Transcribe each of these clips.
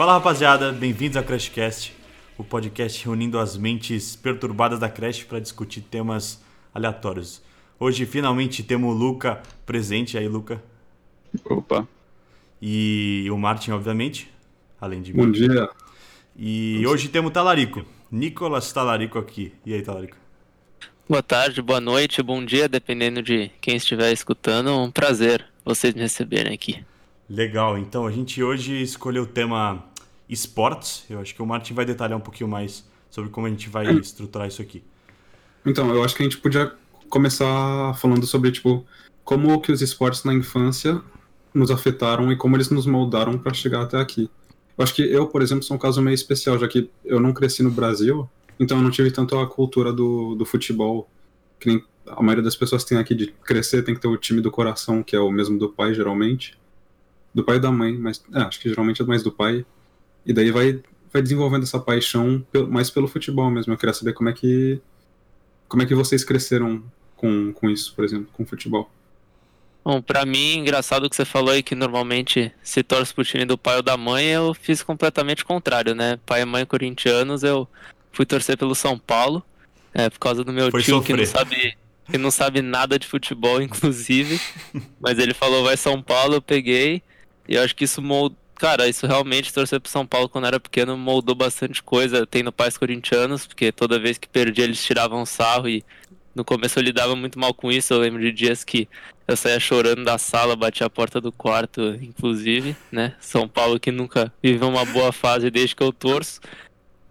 Fala rapaziada, bem-vindos ao Crashcast, o podcast reunindo as mentes perturbadas da Crash para discutir temas aleatórios. Hoje finalmente temos o Luca presente, aí Luca. Opa. E o Martin, obviamente, além de mim. Bom dia. E hoje temos o Talarico, Nicolas Talarico aqui. E aí, Talarico? Boa tarde, boa noite, bom dia, dependendo de quem estiver escutando. Um prazer vocês me receberem aqui. Legal, então a gente hoje escolheu o tema esportes. Eu acho que o Martin vai detalhar um pouquinho mais sobre como a gente vai estruturar isso aqui. Então, eu acho que a gente podia começar falando sobre, tipo, como que os esportes na infância nos afetaram e como eles nos moldaram para chegar até aqui. Eu acho que eu, por exemplo, sou um caso meio especial, já que eu não cresci no Brasil, então eu não tive tanto a cultura do, do futebol, que nem a maioria das pessoas tem aqui de crescer, tem que ter o time do coração, que é o mesmo do pai, geralmente. Do pai e da mãe, mas é, acho que geralmente é mais do pai. E daí vai, vai desenvolvendo essa paixão mais pelo futebol mesmo. Eu queria saber como é que como é que vocês cresceram com, com isso, por exemplo, com futebol. Bom, pra mim, engraçado que você falou aí que normalmente se torce pro time do pai ou da mãe, eu fiz completamente o contrário, né? Pai e mãe corintianos, eu fui torcer pelo São Paulo, é, por causa do meu Foi tio sofrer. que não sabe que não sabe nada de futebol, inclusive. mas ele falou, vai São Paulo, eu peguei. E eu acho que isso moldou. Cara, isso realmente, torcer pro São Paulo quando era pequeno, moldou bastante coisa. Tendo pais corintianos, porque toda vez que perdia eles tiravam sarro e no começo eu lidava muito mal com isso. Eu lembro de dias que eu saía chorando da sala, batia a porta do quarto, inclusive, né? São Paulo que nunca viveu uma boa fase desde que eu torço.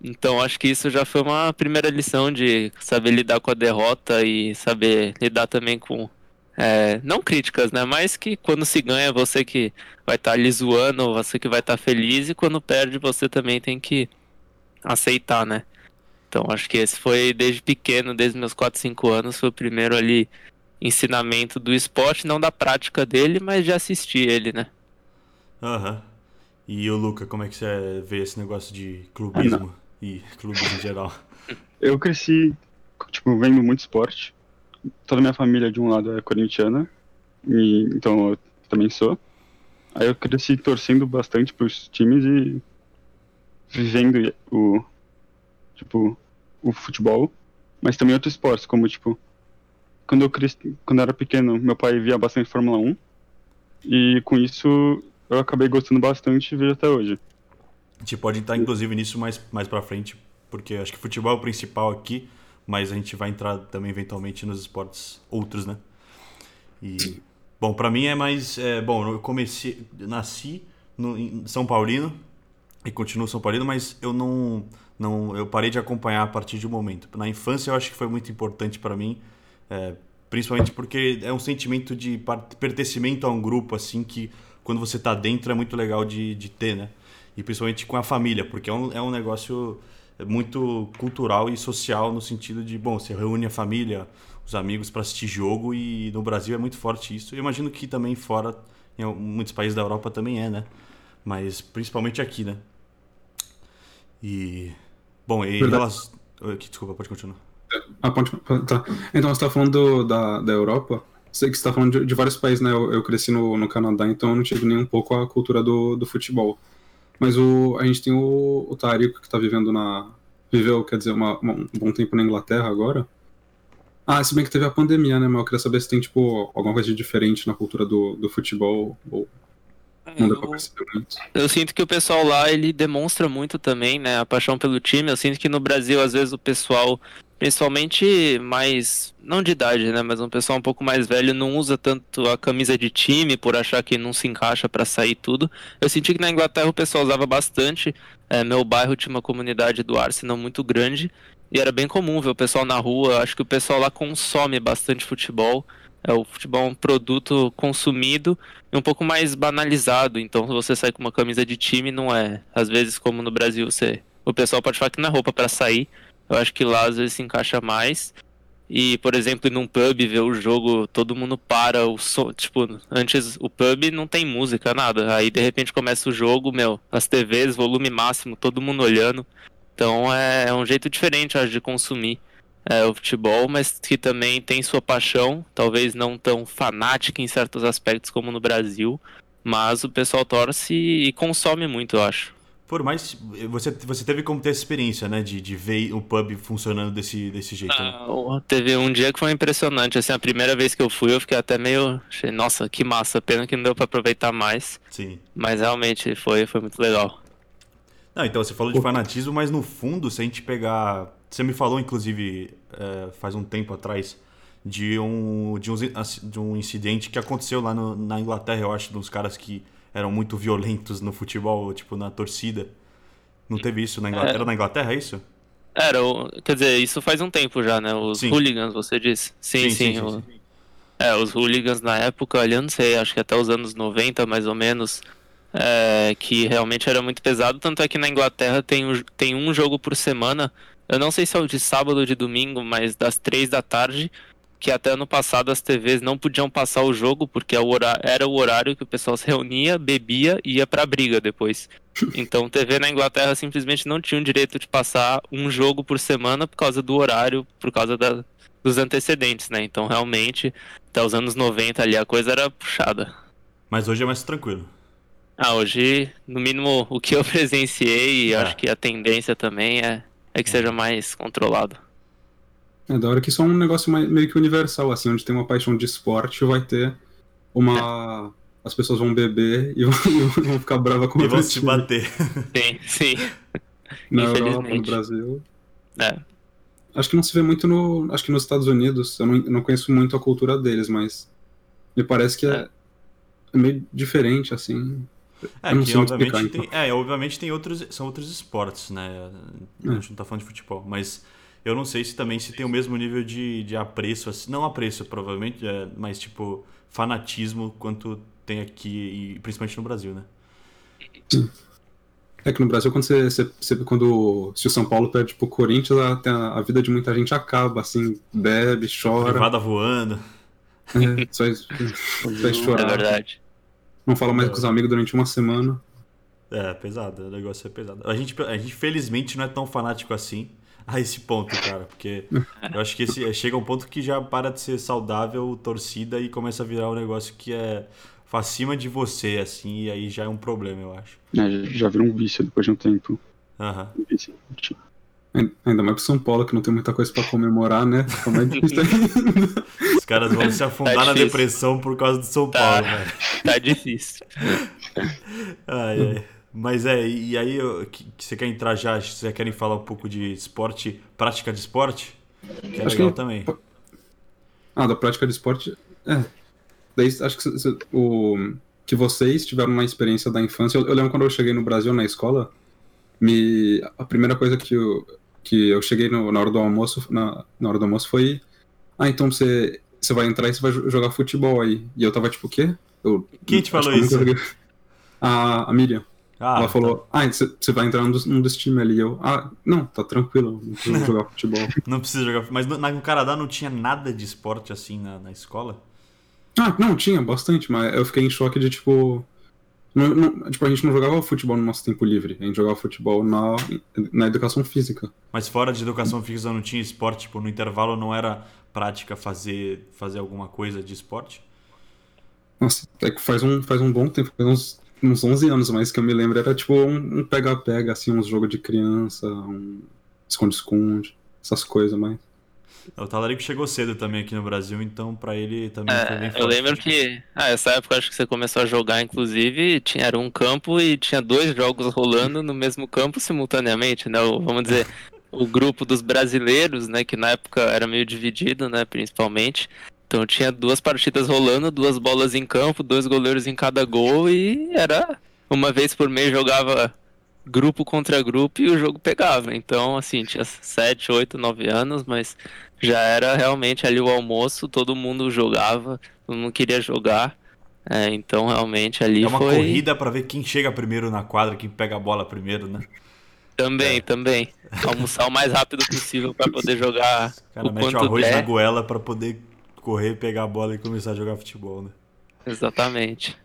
Então acho que isso já foi uma primeira lição de saber lidar com a derrota e saber lidar também com é, não críticas, né? Mas que quando se ganha você que vai estar tá ali zoando, você que vai estar tá feliz e quando perde você também tem que aceitar, né? Então acho que esse foi desde pequeno, desde meus 4, 5 anos, foi o primeiro ali ensinamento do esporte, não da prática dele, mas de assistir ele, né? Aham. Uhum. E o Luca, como é que você vê esse negócio de clubismo? Ah, e clubes em geral? Eu cresci, tipo, vendo muito esporte. Toda minha família, de um lado, é corintiana, e, então eu também sou. Aí eu cresci torcendo bastante pros times e vivendo o, tipo, o futebol, mas também outros esportes, como, tipo, quando eu cresci, quando eu era pequeno, meu pai via bastante Fórmula 1, e com isso eu acabei gostando bastante e vejo até hoje. A gente pode entrar, inclusive, nisso mais, mais pra frente, porque acho que futebol é o principal aqui, mas a gente vai entrar também eventualmente nos esportes outros, né? E, bom, para mim é mais. É, bom, eu comecei. Nasci no, em São Paulino e continuo São Paulino, mas eu não, não. Eu parei de acompanhar a partir de um momento. Na infância eu acho que foi muito importante para mim, é, principalmente porque é um sentimento de pertencimento a um grupo, assim, que quando você tá dentro é muito legal de, de ter, né? e principalmente com a família, porque é um, é um negócio muito cultural e social no sentido de, bom, você reúne a família, os amigos para assistir jogo e no Brasil é muito forte isso. Eu imagino que também fora, em muitos países da Europa também é, né? Mas principalmente aqui, né? E. Bom, e elas. Desculpa, pode continuar. Ah, pode. Tá. Então você está falando do, da, da Europa. Sei que você está falando de, de, vários países, né? Eu, eu cresci no, no Canadá, então eu não tive nem um pouco a cultura do, do futebol. Mas o, a gente tem o, o Tarico que está vivendo na. Viveu, quer dizer, uma, uma, um bom tempo na Inglaterra agora. Ah, se bem que teve a pandemia, né? Mas eu queria saber se tem, tipo, alguma coisa de diferente na cultura do, do futebol ou não dá pra perceber muito. Eu sinto que o pessoal lá, ele demonstra muito também, né, a paixão pelo time. Eu sinto que no Brasil, às vezes, o pessoal principalmente mais, não de idade, né, mas um pessoal um pouco mais velho não usa tanto a camisa de time por achar que não se encaixa para sair tudo. Eu senti que na Inglaterra o pessoal usava bastante. É, meu bairro tinha uma comunidade do Arsenal muito grande e era bem comum ver o pessoal na rua. Acho que o pessoal lá consome bastante futebol. É, o futebol é um produto consumido e um pouco mais banalizado. Então, se você sai com uma camisa de time, não é. Às vezes, como no Brasil, você, o pessoal pode falar que não é roupa para sair eu acho que lá às vezes se encaixa mais. E, por exemplo, num pub ver o jogo, todo mundo para o som. Tipo, antes o pub não tem música, nada. Aí de repente começa o jogo, meu, as TVs, volume máximo, todo mundo olhando. Então é, é um jeito diferente, acho, de consumir é, o futebol, mas que também tem sua paixão, talvez não tão fanática em certos aspectos como no Brasil. Mas o pessoal torce e consome muito, eu acho. Por mais. Você, você teve como ter essa experiência, né? De, de ver o pub funcionando desse, desse jeito. né? Ah, teve um dia que foi impressionante. Assim, a primeira vez que eu fui, eu fiquei até meio. Achei, nossa, que massa. Pena que não deu pra aproveitar mais. Sim. Mas realmente foi, foi muito legal. Não, então você falou de fanatismo, mas no fundo, se a gente pegar. Você me falou, inclusive, é, faz um tempo atrás, de um, de um, de um incidente que aconteceu lá no, na Inglaterra, eu acho, dos caras que eram muito violentos no futebol, tipo, na torcida. Não teve isso na Inglaterra? É. Era na Inglaterra, é isso? Era, quer dizer, isso faz um tempo já, né? Os Sim. hooligans, você disse. Sim, sim. sim, o- sim. É, os hooligans na época, ali eu não sei, acho que até os anos 90, mais ou menos, é, que realmente era muito pesado. Tanto é que na Inglaterra tem, um- tem um jogo por semana. Eu não sei se é o de sábado ou de domingo, mas das três da tarde, que até ano passado as TVs não podiam passar o jogo, porque é era o horário que o pessoal se reunia, bebia e ia pra briga depois. Então TV na Inglaterra simplesmente não tinha o direito de passar um jogo por semana por causa do horário, por causa da- dos antecedentes, né? Então realmente, até os anos 90 ali a coisa era puxada. Mas hoje é mais tranquilo. Ah, hoje, no mínimo, o que eu presenciei e É. acho que a tendência também é, é que seja mais controlado. É da hora que isso é um negócio meio que universal, assim, onde tem uma paixão de esporte, vai ter uma. As pessoas vão beber e vão, e vão ficar bravas com E outro vão se bater. Sim, sim. Na Europa, no. Brasil. É. Acho que não se vê muito no. Acho que nos Estados Unidos. Eu não, eu não conheço muito a cultura deles, mas. Me parece que é, É. é meio diferente, assim. É, que obviamente explicar, então. tem, é, obviamente tem outros, são outros esportes, né? A gente não tá falando de futebol, mas eu não sei se também se tem o mesmo nível de, de apreço, assim, não apreço provavelmente, é, mas tipo fanatismo quanto tem aqui e principalmente no Brasil, né? É que no Brasil, quando você, você- você- quando se o São Paulo perde pro Corinthians, a, a, a vida de muita gente acaba, assim, bebe, chora, Privada voando. é, só, só É chorar. verdade. Não fala mais com os amigos durante uma semana. É, pesado, o negócio é pesado. A gente, a gente felizmente não é tão fanático assim a esse ponto, cara, porque eu acho que esse, chega um ponto que já para de ser saudável torcida e começa a virar um negócio que é acima de você, assim, e aí já é um problema, eu acho. É, já- virou um vício depois de um tempo. Aham. Um vício. Ainda mais pro São Paulo, que não tem muita coisa pra comemorar, né? Fica mais difícil ainda. Os caras vão se afundar Tá na depressão por causa do São Tá. Paulo, velho. Tá difícil. Ai, ai. Mas é, e aí eu- que, que você quer entrar já? Vocês querem falar um pouco de esporte, prática de esporte? Que é Acho legal que- também. Ah, da prática de esporte. É. Daí acho que, o, que vocês tiveram uma experiência da infância. Eu, eu lembro quando eu cheguei no Brasil na escola, me, a primeira coisa que eu, que eu cheguei no- na hora do almoço, na, na hora do almoço foi. Ah, então você, você vai entrar e você vai jo- jogar futebol aí. E eu tava tipo, o quê? Eu, Quem te falou isso? A, a Miriam. Ah, ela falou, ah, você vai entrar num dos, times ali. Eu, ah, não, tá tranquilo, não preciso jogar futebol. tá, não precisa jogar. Mas no, no Canadá não tinha nada de esporte assim na, na escola? Ah, não, tinha bastante, mas eu fiquei em choque de tipo. não- não- tipo, a gente não jogava futebol no nosso tempo livre, a gente jogava futebol na, na educação física. Mas fora de educação física não tinha esporte? Tipo, no intervalo não era prática fazer, fazer alguma coisa de esporte? Nossa, é que faz um, faz um bom tempo, faz uns, uns 11 anos, mas que eu me lembro era tipo um um pega-pega, assim, uns jogos de criança, um esconde-esconde, essas coisas, mas. O Talarico chegou cedo também aqui no Brasil, então pra ele também foi bem É, eu fácil. lembro que, ah, essa época acho que você começou a jogar, inclusive, tinha, era um campo e tinha dois jogos rolando no mesmo campo simultaneamente, né? O- vamos dizer, o grupo dos brasileiros, né? Que na época era meio dividido, né? Principalmente. Então tinha duas partidas rolando, duas bolas em campo, dois goleiros em cada gol e era uma vez por mês jogava grupo contra grupo e o jogo pegava. Então, assim, tinha 7, 8, 9 anos, mas já era realmente ali o almoço, todo mundo jogava, todo mundo queria jogar. É, então, realmente ali É uma foi. corrida pra ver quem chega primeiro na quadra, quem pega a bola primeiro, né? Também, É. também. Almoçar o mais rápido possível para poder jogar O cara o mete o arroz na der. goela pra poder correr, pegar a bola e começar a jogar futebol, né? Exatamente.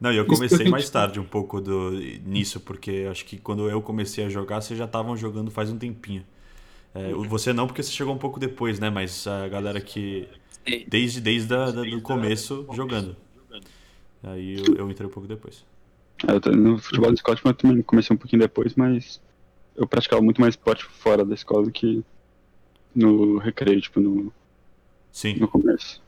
Não, e eu comecei a mais tarde um pouco do, nisso, porque acho que quando eu comecei a jogar, vocês já estavam jogando faz um tempinho. É, você não, porque você chegou um pouco depois, né? Mas a galera que desde, desde a, da- do começo jogando. Aí eu, eu entrei um pouco depois. É, eu tô- no futebol de escola eu também comecei um pouquinho depois, mas eu praticava muito mais esporte fora da escola do que no recreio, tipo, no, Sim. no começo.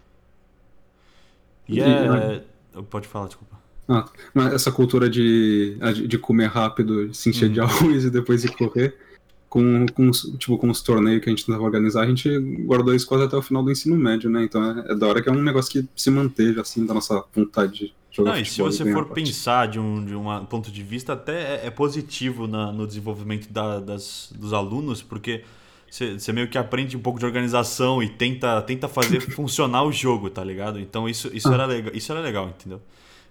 E é. Pode falar, desculpa. Ah, mas essa cultura de, a de comer rápido, se encher de arroz e depois ir correr, com, com, os- tipo, com os torneios que a gente tentava organizar, a gente guardou isso quase até o final do ensino médio, né? Então é, é da hora que é um negócio que se manteja, assim, da nossa vontade de jogar Não, e se você for pensar de um, de um ponto de vista, até é, é positivo na- no desenvolvimento da- das, dos alunos, porque você você meio que aprende um pouco de organização e tenta, tenta fazer funcionar o jogo, tá ligado? Então isso, isso, era, legal, isso era legal, entendeu?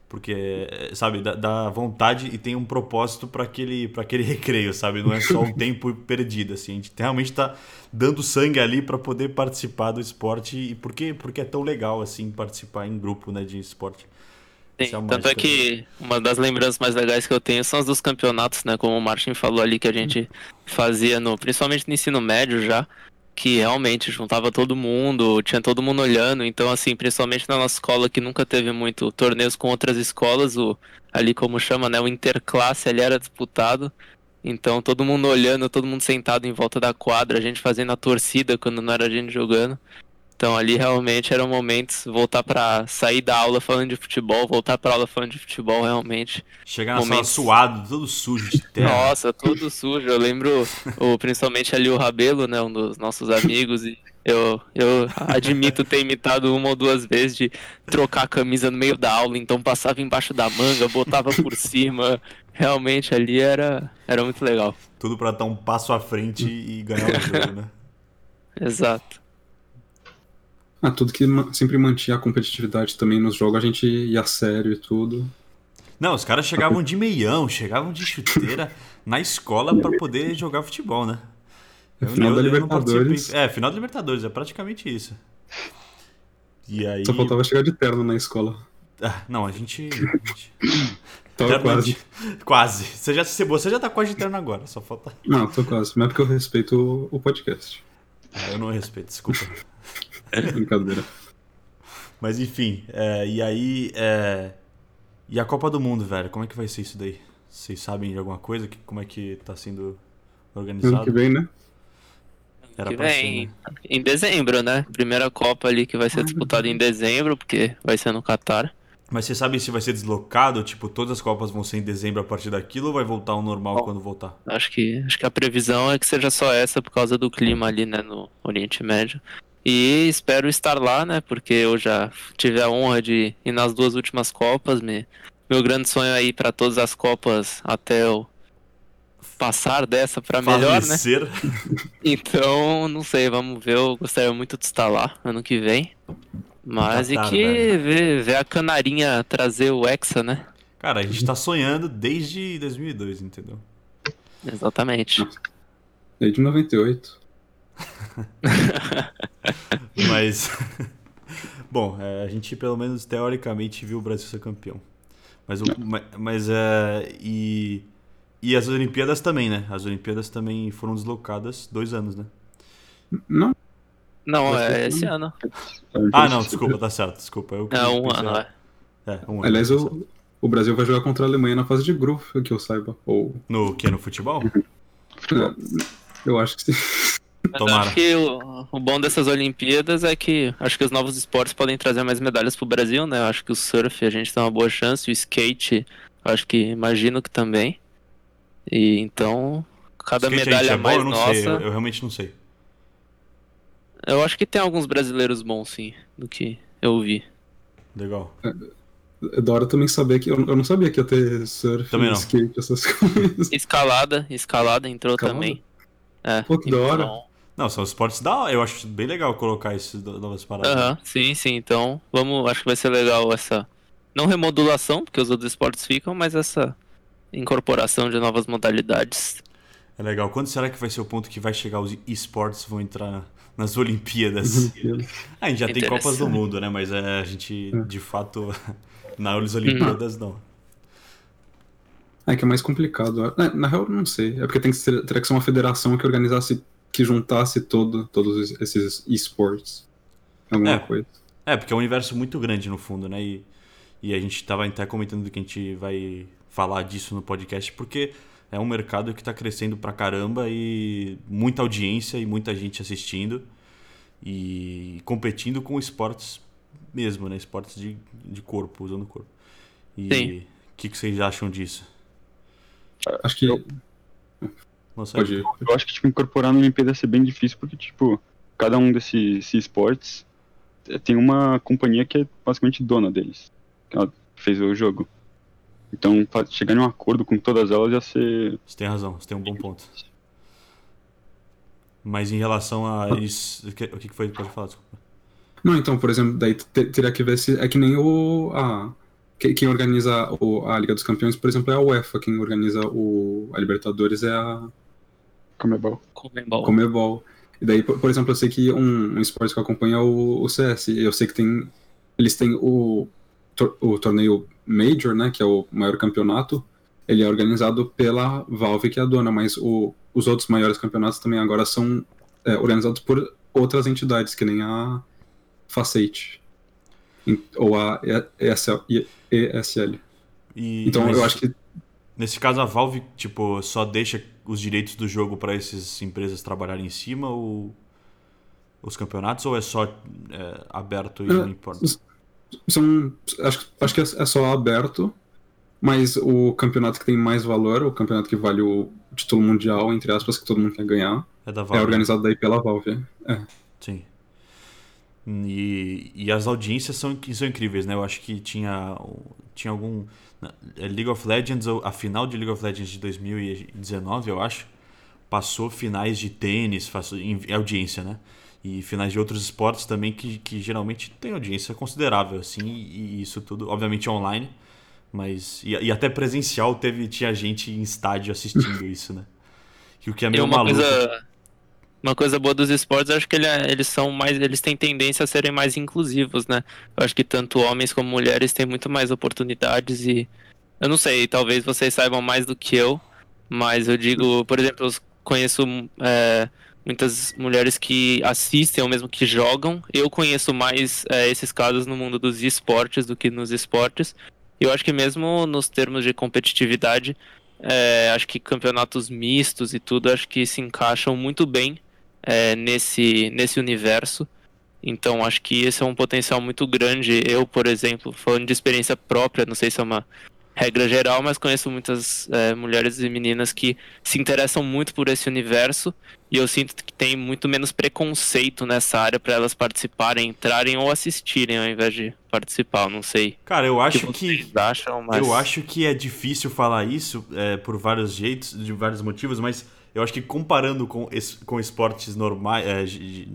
Porque, é, sabe, dá, dá vontade e tem um propósito para aquele, pra aquele recreio, sabe? Não é só um tempo perdido, assim. A gente realmente tá dando sangue ali para poder participar do esporte e porque, porque é tão legal, assim, participar em grupo, né, de esporte. Sim, é tanto é que uma das lembranças mais legais que eu tenho são as dos campeonatos, né? Como o Martin falou ali, que a gente fazia no, principalmente no ensino médio já, que realmente juntava todo mundo, tinha todo mundo olhando. Então, assim, principalmente na nossa escola que nunca teve muito torneios com outras escolas, o ali como chama, né? O interclasse ali era disputado. Então todo mundo olhando, todo mundo sentado em volta da quadra, a gente fazendo a torcida quando não era a gente jogando. Então ali realmente eram momentos voltar pra sair da aula falando de futebol, voltar pra aula falando de futebol realmente. Chegar na Momentos. sala suado, todo sujo de terra. Nossa, todo sujo. Eu lembro o, principalmente ali o Rabelo, né, um dos nossos amigos e eu, eu admito ter imitado uma ou duas vezes de trocar a camisa no meio da aula, então passava embaixo da manga, botava por cima. Realmente ali era, era muito legal. Tudo pra dar um passo à frente e ganhar o jogo, né? Exato. Ah, tudo que sempre mantinha a competitividade também nos jogos, a gente ia a sério e tudo. Não, os caras chegavam de meião, chegavam de chuteira na escola pra poder jogar futebol, né? É final da não Libertadores. participei- É, final da Libertadores, é praticamente isso. E aí. Só faltava chegar de terno na escola. Ah, não, a gente. a gente- Tava quase. de- Quase. Você já, você já tá quase de terno agora, só falta. Não, tô quase. Mas é porque eu respeito o, o podcast. Ah, Eu não respeito, desculpa. Brincadeira. Mas enfim, é, e aí. é, E a Copa do Mundo, velho? Como é que vai ser isso daí? Vocês sabem de alguma coisa? Que- Como é que tá sendo Ano que organizado? vem, né? Era que pra ser, vem né? em dezembro, né? Primeira Copa ali que vai ser disputada em dezembro, porque vai ser no Catar. Mas você sabe se vai ser deslocado? Tipo, todas as Copas vão ser em dezembro a partir daquilo ou vai voltar ao normal quando voltar? Acho que, acho que a previsão é que seja só essa por causa do clima ali, né, no Oriente Médio. E espero estar lá, né, porque eu já tive a honra de ir nas duas últimas Copas. Me, meu grande sonho é ir para todas as Copas até eu passar dessa para melhor, né? Então, não sei, vamos ver. Eu gostaria muito de estar lá ano que vem. Mas Catar, e que velho. ver, ver a Canarinha trazer o Hexa, né? Cara, a gente tá sonhando desde 2002, entendeu? Exatamente. Desde 98. Mas. Bom, é, a gente pelo menos teoricamente viu o Brasil ser campeão. Mas, o, ma- mas é. E, e as Olimpíadas também, né? As Olimpíadas também foram deslocadas dois anos, né? Não, Não, é esse ano. Ah, não, desculpa, tá certo, desculpa. Eu É um ano, é. É, um ano. aliás, tá o, o Brasil vai jogar contra a Alemanha na fase de grupo, que eu saiba. Ou. No que? No futebol? Futebol. Eu acho que sim. Mas Tomara. acho que o, o bom dessas Olimpíadas é que acho que os novos esportes podem trazer mais medalhas pro Brasil, né? Eu acho que o surf a gente tem uma boa chance, o skate, eu acho que imagino que também. E então, cada Skate, medalha é bom? mais Eu não nossa. sei, eu, eu realmente não sei. Eu acho que tem alguns brasileiros bons, sim, do que eu vi. Legal. É da hora também saber que. Eu, eu não sabia que ia ter surf, Também não. skate, essas coisas. Escalada, escalada entrou Escalada? também. É, Pô, que da hora. então- Não, são esportes da hora. Eu acho bem legal colocar esses novas paradas. Aham, sim, sim. Então, vamos, acho que vai ser legal essa não remodulação, porque os outros esportes ficam, mas essa incorporação de novas modalidades. É legal. Quando será que vai ser o ponto que vai chegar os esportes vão entrar nas Olimpíadas? Ah, a gente já tem Copas do. Mundo, né? Mas é, a gente, É. de fato, nas Olimpíadas, não. É que é mais complicado. É, Na real, eu não sei. É porque tem que ser, teria que ser uma federação que organizasse, que juntasse todo, todos esses esportes. Alguma É. coisa. É, porque é um universo muito grande no fundo, né? E, e a gente tava até comentando que a gente vai falar disso no podcast, porque é um mercado que está crescendo pra caramba e muita audiência e muita gente assistindo e competindo com esportes mesmo, né? Esportes de, de corpo, usando o corpo. E o que, que vocês acham disso? Acho que. Não sei. Pode ir. Eu acho que tipo, incorporar no MP deve ser bem difícil, porque, tipo, cada um desses, esportes eh, tem uma companhia que é basicamente dona deles. Que ela fez o jogo. Então, chegar em um acordo com todas elas ia ser. Você tem razão, você tem um bom ponto. Mas em relação a isso. O que, foi? Pode falar, desculpa. Não, então, por exemplo, daí te- teria que ver se. É que nem o. A, que- quem organiza o, a Liga dos Campeões, por exemplo, é a UEFA. Quem organiza o, a Libertadores é a Comebol. Comembol. Comebol. E daí, por, por exemplo, eu sei que um, um esporte que eu acompanho é o, o CS. Eu sei que tem. Eles têm o, tor- o torneio Major, né? Que é o maior campeonato. Ele é organizado pela Valve, que é a dona, mas o, os outros maiores campeonatos também agora são é, organizados por outras entidades, que nem a Faceit. Em- Ou a ESL. ESL. E, Então mas eu acho que Nesse caso, a Valve, tipo, só deixa os direitos do jogo para essas empresas trabalharem em cima ou os campeonatos ou é só é, aberto e É, não importa? são acho, acho que é é só aberto mas o campeonato que tem mais valor o campeonato que vale o título mundial entre aspas que todo mundo quer ganhar É da é Valve. organizado daí pela Valve é. Sim. E, e as audiências são, são incríveis, né? Eu acho que tinha, tinha algum. é League of Legends, a final de League of Legends de 2019, eu acho, passou finais de tênis, em em audiência, né? E finais de outros esportes também que, que geralmente tem audiência considerável, assim, e isso tudo, obviamente online, mas. E, e até presencial teve, tinha gente em estádio assistindo isso, né? Que o que é meio uma maluco. coisa, uma coisa boa dos esportes, acho que ele é- eles são mais, eles têm tendência a serem mais inclusivos, né? Eu acho que tanto homens como mulheres têm muito mais oportunidades e eu não sei, talvez vocês saibam mais do que eu, mas eu digo, por exemplo, eu conheço é, muitas mulheres que assistem ou mesmo que jogam. Eu conheço mais é, esses casos no mundo dos esportes do que nos esportes. Eu acho que mesmo nos termos de competitividade, é, acho que campeonatos mistos e tudo, acho que se encaixam muito bem é, nesse, nesse universo. Então acho que esse é um potencial muito grande. Eu, por exemplo, falando de experiência própria, não sei se é uma regra geral, mas conheço muitas é, mulheres e meninas que se interessam muito por esse universo e eu sinto que tem muito menos preconceito nessa área para elas participarem, entrarem ou assistirem ao invés de participar. Não sei Cara, eu acho que acham, mas Eu acho que é difícil falar isso é, por vários jeitos, de vários motivos, mas eu acho que comparando com, es- com esportes normais, é,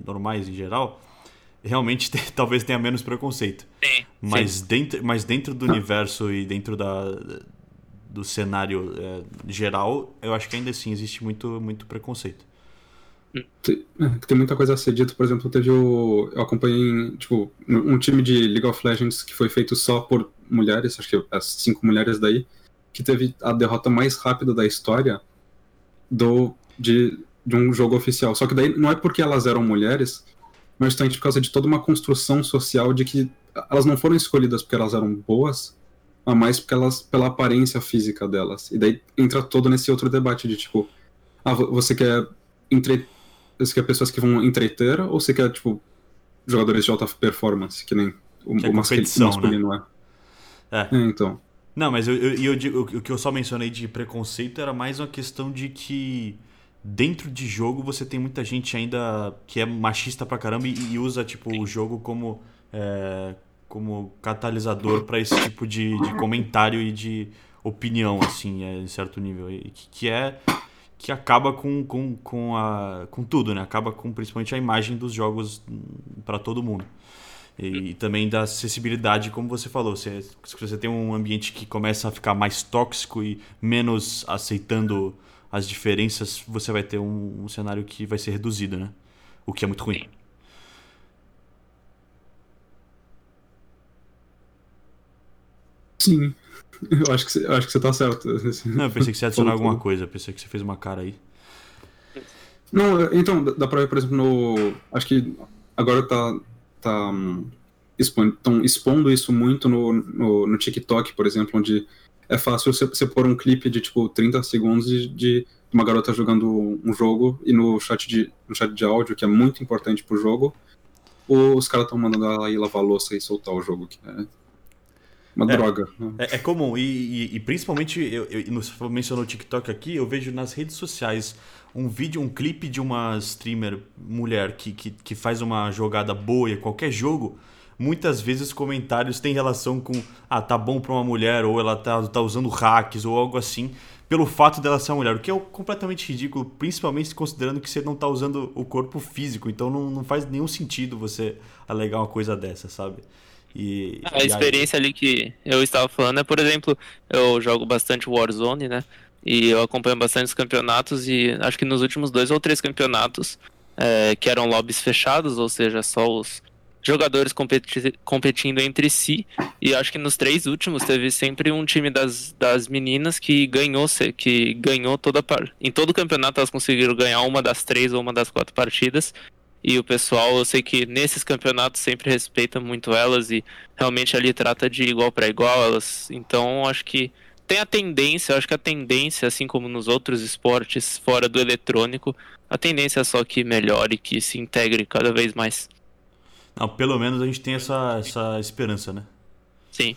normais em geral, realmente tem- talvez tenha menos preconceito. Sim, Mas dentro, mas dentro do universo e dentro da, do cenário é, geral, eu acho que ainda assim existe muito, muito preconceito. Tem, é, tem muita coisa a ser dito, por exemplo, teve o. Eu acompanhei, tipo, um time de League of Legends que foi feito só por mulheres, acho que as cinco mulheres daí, que teve a derrota mais rápida da história do, de, de um jogo oficial. Só que daí não é porque elas eram mulheres, mas justamente por causa de toda uma construção social de que elas não foram escolhidas porque elas eram boas, mas mais porque elas, pela aparência física delas. E daí entra todo nesse outro debate de tipo, ah, vo- você quer entre... você quer pessoas que vão entreter ou você quer, tipo, jogadores de alta performance, que nem o, Que é o competição, masculino é. É. É, então. Não, mas eu, eu, eu o que eu só mencionei de preconceito era mais uma questão de que dentro de jogo você tem muita gente ainda que é machista pra caramba e, e usa tipo o jogo como é, como catalisador pra esse tipo de, de comentário e de opinião assim, é, em certo nível, e que, que é que acaba com, com, com, a, com tudo, né? Acaba com principalmente a imagem dos jogos para todo mundo. E também da acessibilidade, como você falou. Você, se você tem um ambiente que começa a ficar mais tóxico e menos aceitando as diferenças, você vai ter um, um cenário que vai ser reduzido, né? O que é muito ruim. Sim. Eu acho que você, acho que você tá certo. Não, eu pensei que você ia adicionar alguma coisa. Eu pensei que você fez uma cara aí. Não, então, dá- dá pra ver, por exemplo, no. Acho que agora tá. Tá hum, expon- tão expondo isso muito no, no, no TikTok, por exemplo, onde é fácil você, você pôr um clipe de tipo 30 segundos de, de uma garota jogando um jogo e no chat de, no chat de áudio, que é muito importante pro jogo, os caras estão mandando ela ir lavar louça e soltar o jogo, que é uma É. droga. né? É, é comum, e, e- e principalmente, eu, eu, você mencionou o TikTok aqui, eu vejo nas redes sociais um vídeo, um clipe de uma streamer mulher que, que, que faz uma jogada boa em qualquer jogo. Muitas vezes os comentários têm relação com, ah, tá bom pra uma mulher, ou ela tá, tá usando hacks, ou algo assim, pelo fato dela ser uma mulher, o que é completamente ridículo, principalmente considerando que você não tá usando o corpo físico, então não, não faz nenhum sentido você alegar uma coisa dessa, sabe? E, A e aí- experiência ali que eu estava falando é, por exemplo, eu jogo bastante Warzone, né? E eu acompanho bastante os campeonatos e acho que nos últimos dois ou três campeonatos é, que eram lobbies fechados, ou seja, só os jogadores competi- competindo entre si. E acho que nos três últimos teve sempre um time das, das meninas que ganhou, que ganhou toda par... em todo o campeonato elas conseguiram ganhar uma das três ou uma das quatro partidas. E o pessoal, eu sei que nesses campeonatos sempre respeita muito elas e realmente ali trata de igual para igual elas. Então acho que tem a tendência, acho que a tendência, assim como nos outros esportes fora do eletrônico, a tendência é só que melhore, que se integre cada vez mais. Não, pelo menos a gente tem essa, essa esperança, né? Sim.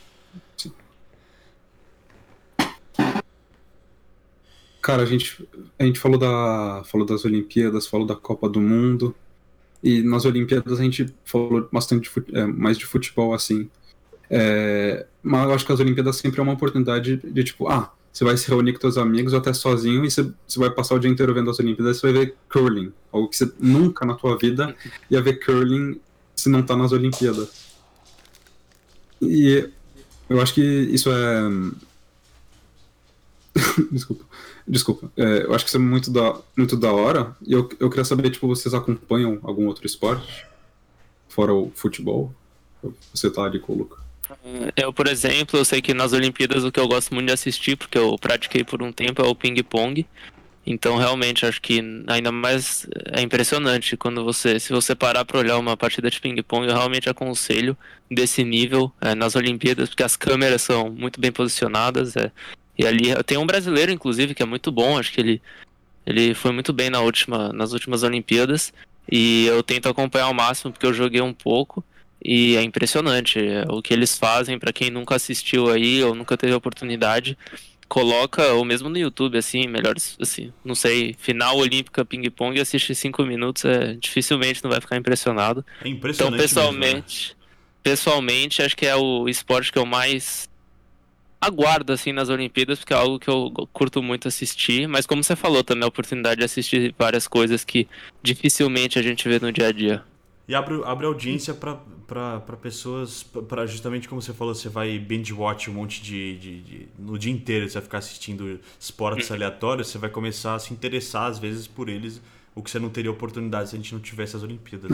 Cara, a gente, a gente falou, da, falou das Olimpíadas, falou da Copa do Mundo. E nas Olimpíadas a gente falou bastante de é, mais de futebol, assim. É, mas eu acho que as Olimpíadas sempre é uma oportunidade de, tipo, ah, você vai se reunir com seus amigos ou até sozinho e você, você vai passar o dia inteiro vendo as Olimpíadas e você vai ver curling. Algo que você nunca na tua vida ia ver curling se não tá nas Olimpíadas. E eu acho que isso é. Desculpa. Desculpa. É, eu acho que isso é muito da, muito da hora. E eu, eu queria saber, tipo, vocês acompanham algum outro esporte? Fora o futebol? Você tá ali com o Luca. Eu, por exemplo, eu sei que nas Olimpíadas o que eu gosto muito de assistir, porque eu pratiquei por um tempo, é o ping-pong. Então, realmente, acho que ainda mais é impressionante quando você, se você parar para olhar uma partida de ping-pong, eu realmente aconselho desse nível é, nas Olimpíadas, porque as câmeras são muito bem posicionadas. É, e ali tem um brasileiro, inclusive, que é muito bom, acho que ele, ele foi muito bem na última, nas últimas Olimpíadas. E eu tento acompanhar ao máximo, porque eu joguei um pouco. E é impressionante é, o que eles fazem para quem nunca assistiu aí ou nunca teve a oportunidade. Coloca, ou mesmo no YouTube, assim, melhores, assim, não sei, final olímpica ping-pong, assiste cinco minutos, é, dificilmente não vai ficar impressionado. É Então, impressionante. pessoalmente, pessoalmente, acho que é o esporte que eu mais aguardo, assim, nas Olimpíadas, porque é algo que eu curto muito assistir. Mas, como você falou, também a oportunidade de assistir várias coisas que dificilmente a gente vê no dia a dia. E abre, abre audiência pra pessoas, pra justamente como você falou, você vai binge-watch um monte de, de, de- No dia inteiro você vai ficar assistindo esportes aleatórios, você vai começar a se interessar, às vezes, por eles, o que você não teria oportunidade se a gente não tivesse as Olimpíadas.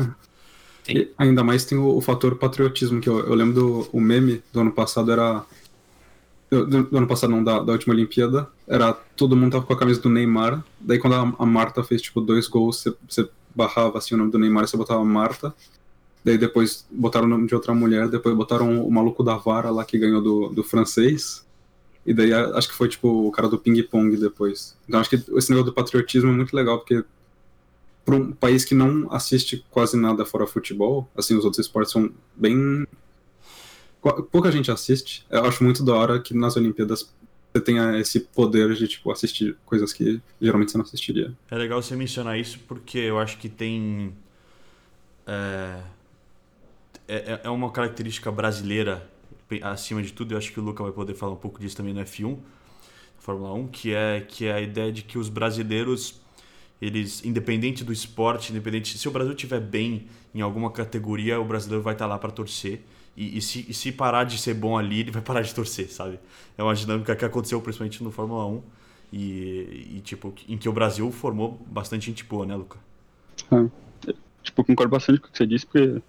E ainda mais tem o, o fator patriotismo, que eu, eu lembro do o meme do ano passado era. Do, do ano passado, não, da, da última Olimpíada, era todo mundo tava com a camisa do Neymar. Daí quando a, a Marta fez tipo dois gols, você, barrava assim o nome do Neymar e você botava Marta. Daí depois botaram o nome de outra mulher, depois botaram o maluco da vara lá que ganhou do, do francês. E daí acho que foi tipo o cara do ping-pong depois. Então acho que esse negócio do patriotismo é muito legal, porque para um país que não assiste quase nada fora futebol, assim, os outros esportes são bem. Pouca gente assiste. Eu acho muito da hora que nas Olimpíadas você tenha esse poder de, tipo, assistir coisas que geralmente você não assistiria. É legal você mencionar isso porque eu acho que tem. É, é, é uma característica brasileira, acima de tudo, eu acho que o Luca vai poder falar um pouco disso também no F1, Fórmula 1, que é, que é a ideia de que os brasileiros, eles, independente do esporte, independente. Se o Brasil estiver bem em alguma categoria, o brasileiro vai estar lá para torcer. E, e se, e se parar de ser bom ali, ele vai parar de torcer, sabe? É uma dinâmica que aconteceu principalmente no Fórmula 1. E, e, tipo, em que o Brasil formou bastante gente boa, né, Luca? Tipo, eu concordo bastante com o que você disse, porque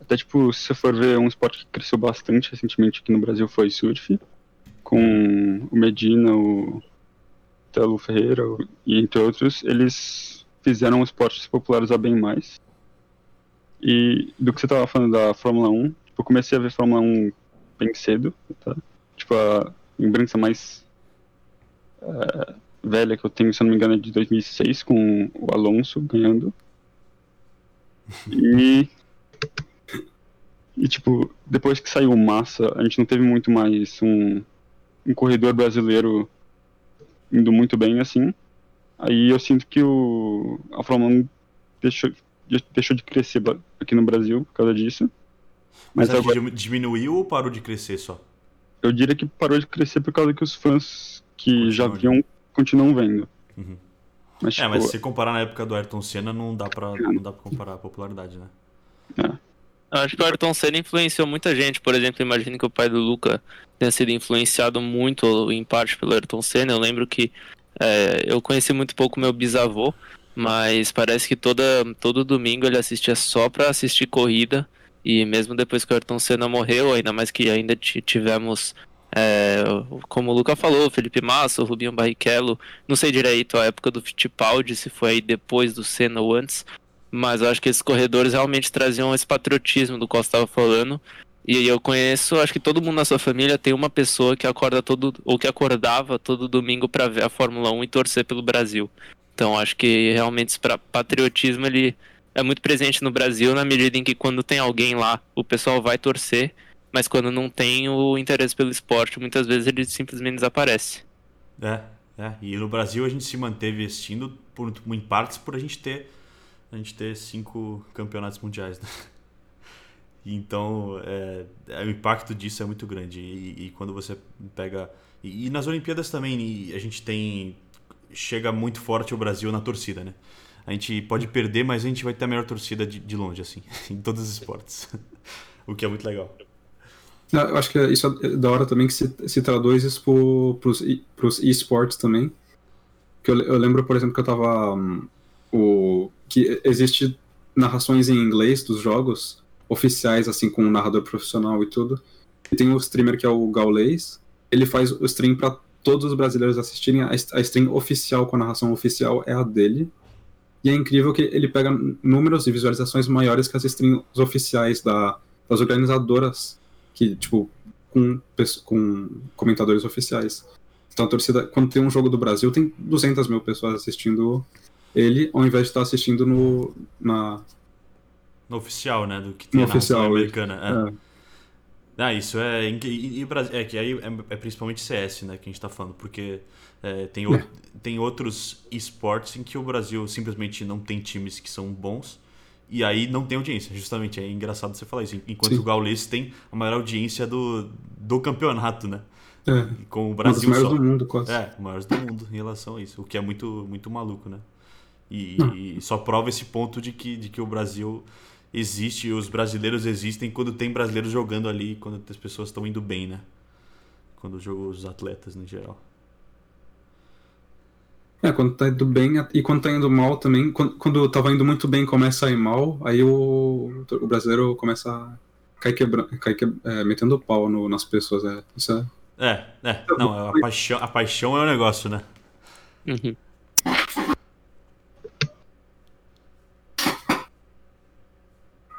até, tipo, se você for ver um esporte que cresceu bastante recentemente aqui no Brasil foi surf, com o Medina, o Telo Ferreira e entre outros, eles fizeram o esporte se popularizar bem mais. E do que você tava falando da Fórmula 1, tipo, eu comecei a ver Fórmula 1 bem cedo, tá? Tipo, a lembrança mais é, velha que eu tenho, se eu não me engano, é de 2006, com o Alonso ganhando. E. E, tipo, depois que saiu Massa, a gente não teve muito mais um, um corredor brasileiro indo muito bem assim. Aí eu sinto que o, a Fórmula 1 deixou, deixou de crescer aqui no Brasil por causa disso. Mas, Mas agora... diminuiu ou parou de crescer só? Eu diria que parou de crescer por causa que os fãs que Continua já viam continuam vendo. Uhum. Mas, tipo... É, mas se comparar na época do Ayrton Senna, não dá pra, não dá pra comparar a popularidade, né? É. Eu acho que o Ayrton Senna influenciou muita gente. Por exemplo, imagino que o pai do Luca tenha sido influenciado muito, em parte, pelo Ayrton Senna. Eu lembro que é, eu conheci muito pouco meu bisavô, mas parece que toda, todo domingo ele assistia só pra assistir corrida. E mesmo depois que o Ayrton Senna morreu, ainda mais que ainda tivemos é, como o Luca falou, Felipe Massa, Rubinho Barrichello, não sei direito a época do Fittipaldi, se foi aí depois do Senna ou antes, mas eu acho que esses corredores realmente traziam esse patriotismo do qual estava falando. E eu conheço, acho que todo mundo na sua família tem uma pessoa que acorda todo ou que acordava todo domingo para ver a Fórmula 1 e torcer pelo Brasil. Então acho que realmente esse patriotismo ele é muito presente no Brasil na medida em que quando tem alguém lá, o pessoal vai torcer mas quando não tem o interesse pelo esporte, muitas vezes ele simplesmente desaparece. É, é. E no Brasil a gente se manteve assistindo por, em partes por a gente ter a gente ter cinco campeonatos mundiais, né? Então, é, é, o impacto disso é muito grande. E, e quando você pega. E, e, nas Olimpíadas também, a gente tem. Chega muito forte o Brasil na torcida, né? A gente pode perder, mas a gente vai ter a melhor torcida de, de longe, assim, em todos os esportes. o que é muito legal. Eu acho que isso é da hora também que se, se traduz isso para os esportes também. Que eu, eu, lembro, por exemplo, que eu tava. Um, o, que existe narrações em inglês dos jogos oficiais, assim, com um narrador profissional e tudo. E tem o streamer que é o Gaulês. Ele faz o stream para todos os brasileiros assistirem. A, a stream oficial com a narração oficial é a dele. E é incrível que ele pega números e visualizações maiores que as streams oficiais da, das organizadoras que, tipo, com, com comentadores oficiais. Então a torcida, quando tem um jogo do Brasil, tem 200 mil pessoas assistindo ele, ao invés de estar assistindo no, na... No oficial, né? Do que tem no na oficial, americana. É. é. Ah, isso é. E, e, é que aí é, é, principalmente CS, né? Que a gente tá falando, porque é, tem, o, é. tem outros esportes em que o Brasil simplesmente não tem times que são bons e aí não tem audiência, justamente. É engraçado você falar isso. Enquanto Sim. o Gaules tem a maior audiência do, do campeonato, né? É. Com o Brasil um dos maiores só. do mundo, quase. É, maiores do mundo em relação a isso. O que é muito, muito maluco, né? E, e, só prova esse ponto de que, de que o Brasil existe, e os brasileiros existem quando tem brasileiros jogando ali, quando as pessoas estão indo bem, né? Quando jogam os atletas no geral. É, quando tá indo bem e quando tá indo mal também, quando, quando tava indo muito bem começa a ir mal, aí o, o brasileiro começa a cair quebrando, cair que, é, metendo pau no, nas pessoas, é. Isso é. É, é. Não, a paixão, a paixão é o um negócio, né? Uhum.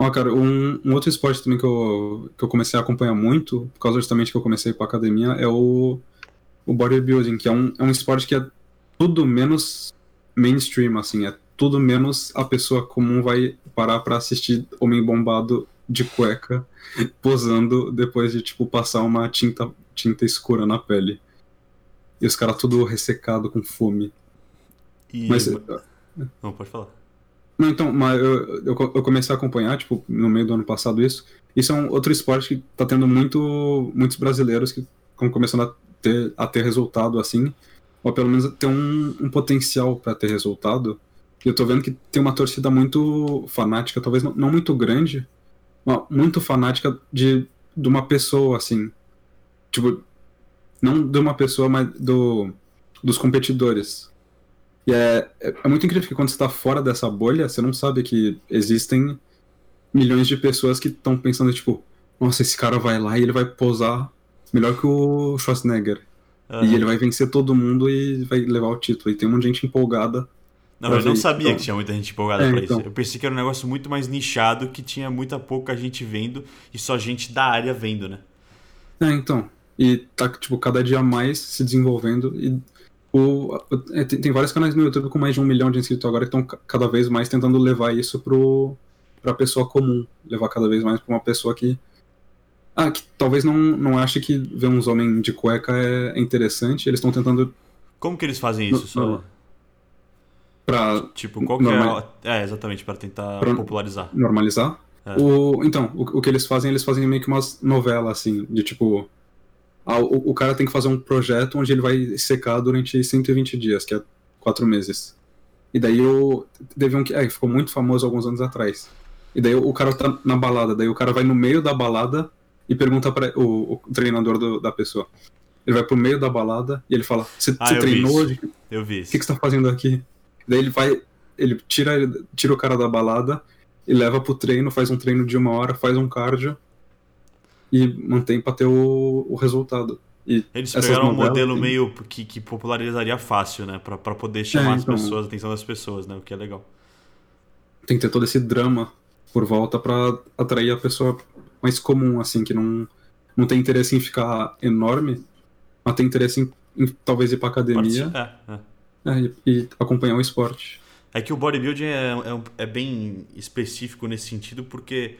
Ó, cara, um, um, outro esporte também que eu, que eu comecei a acompanhar muito, por causa justamente que eu comecei com a academia, é o, o bodybuilding, que é um, é um esporte que é tudo menos mainstream, assim, é tudo menos a pessoa comum vai parar para assistir Homem Bombado de cueca posando depois de, tipo, passar uma tinta, tinta escura na pele. E os caras tudo ressecado com fome. E... Mas... Não, pode falar. Não, então, mas eu, eu, eu, comecei a acompanhar, tipo, no meio do ano passado isso. Isso é um outro esporte que tá tendo muito, muitos brasileiros que estão começando a ter, a ter resultado, assim ou pelo menos ter um, um potencial para ter resultado. E eu tô vendo que tem uma torcida muito fanática, talvez não, não muito grande, mas muito fanática de, de uma pessoa, assim. Tipo, não de uma pessoa, mas do, dos competidores. E é, é, muito incrível que quando você tá fora dessa bolha, você não sabe que existem milhões de pessoas que estão pensando, tipo, nossa, esse cara vai lá e ele vai posar melhor que o Schwarzenegger. Uhum. E ele vai vencer todo mundo e vai levar o título. E tem um monte de gente empolgada. Não, eu não sabia então... que tinha muita gente empolgada é, pra então... isso. Eu pensei que era um negócio muito mais nichado, que tinha muita pouca gente vendo e só gente da área vendo, né? É, então. e tá, tipo, cada dia mais se desenvolvendo. E o, é, tem, tem, vários canais no YouTube com mais de um milhão de inscritos agora que estão cada vez mais tentando levar isso pro, pra pessoa comum. Levar cada vez mais pra uma pessoa que. Ah, que talvez não, não ache que ver uns homens de cueca é, é interessante. Eles estão tentando. Como que eles fazem isso? No, só? No, pra. Tipo, qual que é. É, exatamente, para tentar pra popularizar. Normalizar? É. O, então, o, o, que eles fazem, eles fazem meio que umas novelas, assim, de tipo. Ah, o, o, cara tem que fazer um projeto onde ele vai secar durante 120 dias, que é quatro meses. E daí o. Teve um que. É, ficou muito famoso alguns anos atrás. E daí o cara tá na balada, daí o cara vai no meio da balada e pergunta para o, o, treinador do, da pessoa. Ele vai pro meio da balada e ele fala: Você ah, treinou hoje? Eu vi. O que, que você tá fazendo aqui? Daí ele vai. Ele tira, tira o cara da balada e leva pro treino, faz um treino de uma hora, faz um cardio e mantém pra ter o, o resultado. E Eles pegaram um modelo tem... meio que, que popularizaria fácil, né? Pra, pra poder chamar é, então, as pessoas, a atenção das pessoas, né? O que é legal. Tem que ter todo esse drama por volta para atrair a pessoa mais comum, assim, que não, não tem interesse em ficar enorme, mas tem interesse em, em talvez ir pra academia é, é. É, e, e acompanhar o esporte. É que o bodybuilding é, é, é bem específico nesse sentido, porque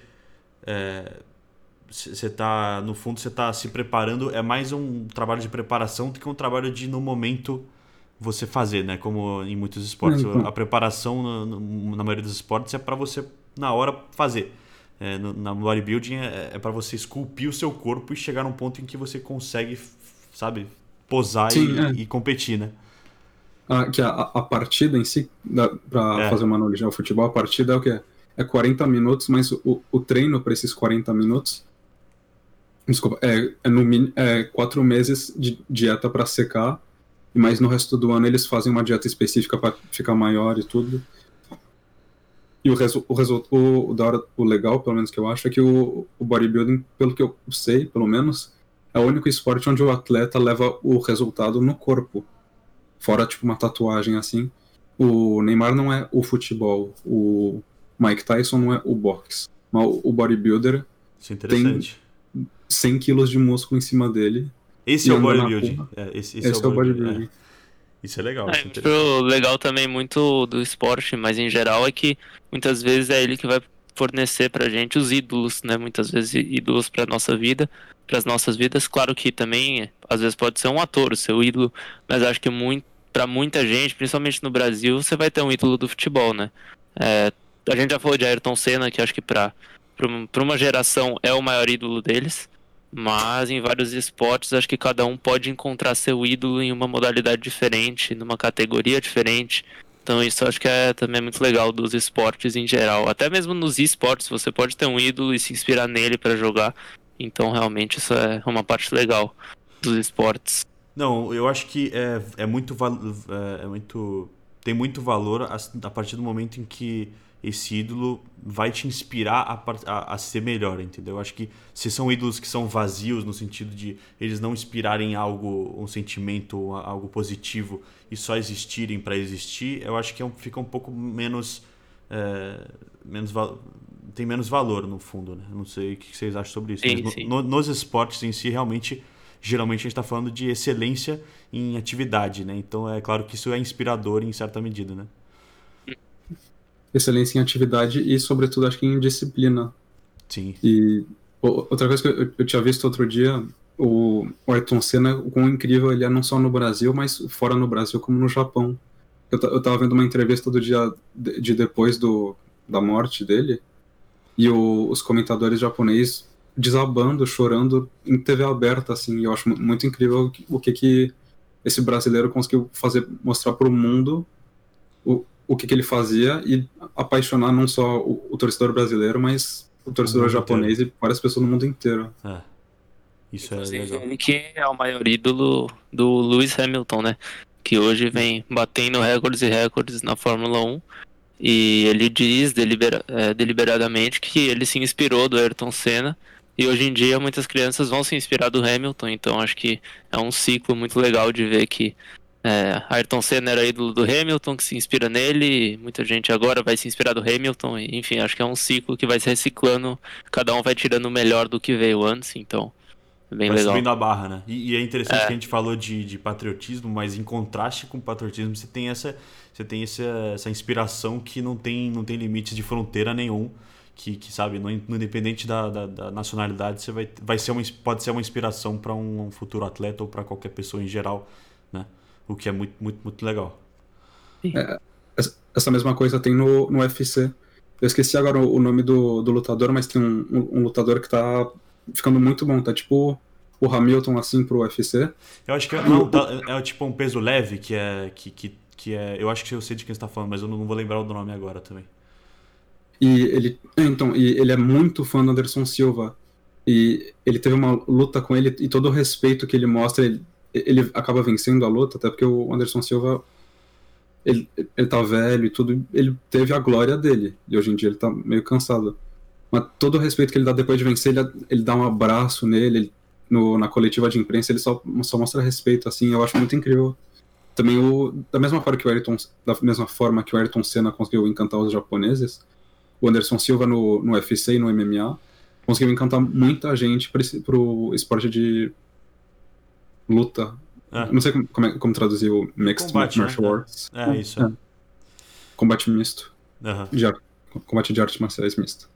você tá, no fundo, você está se preparando, é mais um trabalho de preparação do que um trabalho de, no momento, você fazer, né? Como em muitos esportes. Então. A preparação, no, no, na maioria dos esportes, é para você, na hora, fazer. É, no, na bodybuilding é, é para você esculpir o seu corpo e chegar num ponto em que você consegue, sabe, posar Sim, e, é. e competir, né? a, que a, a partida em si, para é. fazer uma analogia ao futebol, a partida é o que? É 40 minutos, mas o, o treino para esses 40 minutos. Desculpa, é, é, no, é quatro meses de dieta para secar, mas no resto do ano eles fazem uma dieta específica para ficar maior e tudo. E o, resu o, resu o, da hora, o legal, pelo menos que eu acho, é que o, o bodybuilding, pelo que eu sei, pelo menos, é o único esporte onde o atleta leva o resultado no corpo. Fora, tipo, uma tatuagem assim. O Neymar não é o futebol. O Mike Tyson não é o boxe. Mas o bodybuilder Isso é interessante. tem 100 quilos de músculo em cima dele. Esse é o bodybuilding. É, esse, esse, esse, é o bodybuilding. É. Isso é legal. É, isso o legal também muito do esporte, mas em geral é que muitas vezes é ele que vai fornecer pra gente os ídolos, né? Muitas vezes ídolos pra nossa vida, para as nossas vidas. Claro que também às vezes pode ser um ator, o seu ídolo, mas acho que muito para muita gente, principalmente no Brasil, você vai ter um ídolo do futebol, né? É, a gente já falou de Ayrton Senna, que acho que para uma geração é o maior ídolo deles, mas em vários esportes acho que cada um pode encontrar seu ídolo em uma modalidade diferente, numa categoria diferente. Então isso acho que é também muito legal dos esportes em geral. Até mesmo nos esportes você pode ter um ídolo e se inspirar nele para jogar. Então realmente isso é uma parte legal dos esportes. Não, eu acho que é, é, muito, é, é muito. Tem muito valor a, a, partir do momento em que esse ídolo vai te inspirar a, a, a, ser melhor, entendeu? Eu acho que se são ídolos que são vazios, no sentido de eles não inspirarem algo, um sentimento, algo positivo e só existirem para existir, eu acho que é um, fica um pouco menos. É, menos tem menos valor no fundo, né? Não sei o que vocês acham sobre isso. Sim, sim. No, nos esportes em si, realmente geralmente a gente está falando de excelência em atividade, né? Então é claro que isso é inspirador em certa medida, né? Excelência em atividade e, sobretudo, acho que em disciplina. Sim. E outra coisa que eu, eu tinha visto outro dia, o Ayrton Senna, o quão incrível ele é não só no Brasil, mas fora no Brasil, como no Japão. Eu, eu tava vendo uma entrevista do dia de, de depois do, da morte dele, e o, os comentadores japoneses desabando, chorando em TV aberta, assim. Eu acho muito incrível o que que esse brasileiro conseguiu fazer, mostrar para o mundo o, o que que ele fazia e apaixonar não só o, o torcedor brasileiro, mas o torcedor o japonês inteiro. e várias pessoas no mundo inteiro. É. Isso é legal. Ele que é o maior ídolo do Lewis Hamilton, né? Que hoje vem batendo recordes e recordes na Fórmula 1. E ele diz delibera é, deliberadamente que ele se inspirou do Ayrton Senna e hoje em dia muitas crianças vão se inspirar do Hamilton, então acho que é um ciclo muito legal de ver que é, Ayrton Senna era ídolo do Hamilton, que se inspira nele, muita gente agora vai se inspirar do Hamilton, enfim, acho que é um ciclo que vai se reciclando, cada um vai tirando o melhor do que veio antes, então Bem vai legal. subindo a barra, né? E, e é interessante É. que a gente falou de, de patriotismo, mas em contraste com o patriotismo, você tem essa, você tem essa, essa inspiração que não tem, não tem limites de fronteira nenhum. Que, que sabe, não, in- independente da, da, da nacionalidade, você vai, vai ser uma, pode ser uma inspiração para um, futuro atleta ou para qualquer pessoa em geral, né? O que é muito, muito, muito legal. Essa- Essa mesma coisa tem no, no UFC. Eu esqueci agora o, o nome do, do lutador, mas tem um, um- um lutador que tá ficando muito bom. Tá tipo o Hamilton, assim, pro UFC. Eu acho que é, não, tá- é tipo um peso leve que é que, que, que é, eu acho que eu sei de quem você tá falando, mas eu não vou lembrar do nome agora também. E ele, é, então, e ele é muito fã do Anderson Silva. E ele teve uma luta com ele e todo o respeito que ele mostra, ele, ele acaba vencendo a luta, até porque o Anderson Silva ele, ele tá velho e tudo, ele teve a glória dele. E hoje em dia ele tá meio cansado. Mas todo o respeito que ele dá depois de vencer, ele, ele dá um abraço nele, ele- no, na coletiva de imprensa, ele só, só mostra respeito, assim, eu acho muito incrível. Também o, da mesma forma que o Ayrton, da mesma forma que o Ayrton Senna conseguiu encantar os japoneses, o Anderson Silva no, no UFC e no MMA conseguiu encantar muita gente para pro esporte de luta. É. Não sei como, como, é- como traduzir o Mixed Combate, né? Martial Arts. É, isso. É. Combate misto. Aham. De ar- combate de artes marciais misto.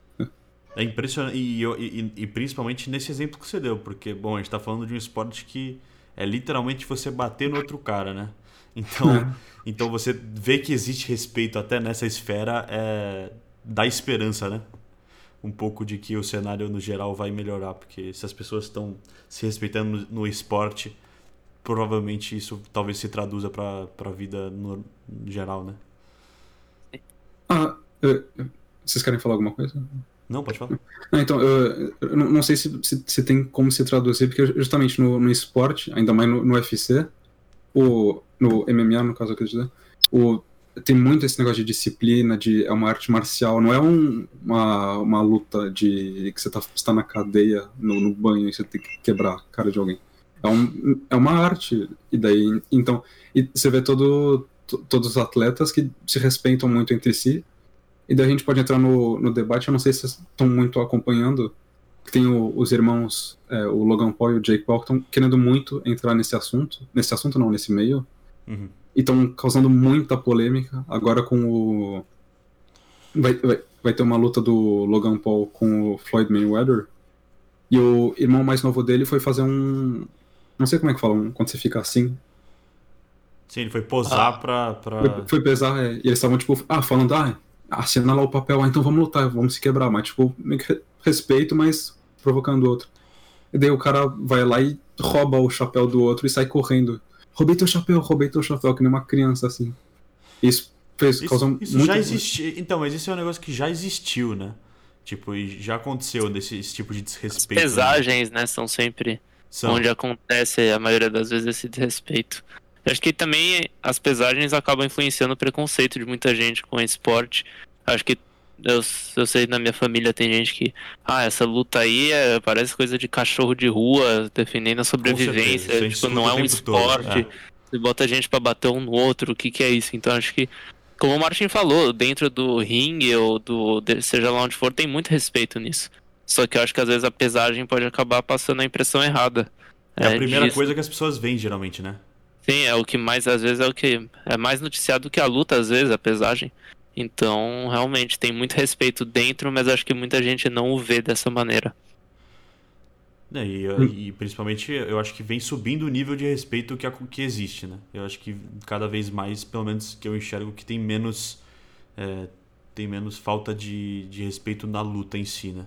É impressionante. E, e- e principalmente nesse exemplo que você deu, porque, bom, a gente tá falando de um esporte que é literalmente você bater no outro cara, né? Então, É. então você vê que existe respeito até nessa esfera, é, dá esperança, né? Um pouco de que o cenário no geral vai melhorar, porque se as pessoas estão se respeitando no, no esporte, provavelmente isso talvez se traduza para a vida no, no geral, né? Ah, vocês querem falar alguma coisa? Não, pode falar. Ah, então, eu, eu não sei se, se, se tem como se traduzir, porque justamente no, no esporte, ainda mais no, no UFC, o, no MMA, no caso, eu quero dizer, o, tem muito esse negócio de disciplina, de, é uma arte marcial, não é um- uma, uma luta de que você tá, você tá na cadeia, no, no banho, e você tem que quebrar a cara de alguém. É, um, é uma arte, e daí, então, e você vê todo, to- todos os atletas que se respeitam muito entre si, e daí a gente pode entrar no, no debate, eu não sei se vocês estão muito acompanhando, que tem o- os irmãos, é, o Logan Paul e o Jake Paul, que estão querendo muito entrar nesse assunto, nesse assunto não, nesse meio, Uhum. e estão causando muita polêmica, agora com o... Vai, vai, vai ter uma luta do Logan Paul com o Floyd Mayweather, e o irmão mais novo dele foi fazer um... Não sei como é que fala, um- quando você fica assim, Sim, ele foi posar pra, pra... Foi, foi pesar, é, e eles estavam, tipo, ah, falando, ah, assina lá o papel, ah, então vamos lutar, vamos se quebrar, mas, tipo, meio que re- respeito, mas provocando o outro. E daí o cara vai lá e rouba o chapéu do outro e sai correndo. Roubei teu chapéu, roubei teu chapéu, que nem uma criança, assim. Isso fez, causou Isso, isso muito... já existiu. Então, mas isso é um negócio que já existiu, né? Tipo, e já aconteceu desse esse tipo de As desrespeito. né? pesagens, né, são sempre São. onde acontece a maioria das vezes esse desrespeito. Eu acho que também as pesagens acabam influenciando o preconceito de muita gente com o esporte. Acho que eu, eu sei na minha família tem gente que, ah, essa luta aí é- parece coisa de cachorro de rua, defendendo a certeza, sobrevivência, tipo, não é um todo, esporte. é. Você bota gente pra bater um no outro, o que que é isso? Então acho que, como o Martin falou, dentro do ringue ou do seja lá onde for, tem muito respeito nisso. Só que eu acho que às vezes a pesagem pode acabar passando a impressão errada. É a primeira disso. coisa que as pessoas veem, geralmente, né? Sim, é o que mais, às vezes, é o que é mais noticiado do que a luta, às vezes, a pesagem. Então, realmente, tem muito respeito dentro, mas acho que muita gente não o vê dessa maneira. É, E, Hum. e principalmente eu acho que vem subindo o nível de respeito que, que existe, né? Eu acho que cada vez mais, pelo menos que eu enxergo, que tem menos. é, tem menos falta de, de respeito na luta em si, né?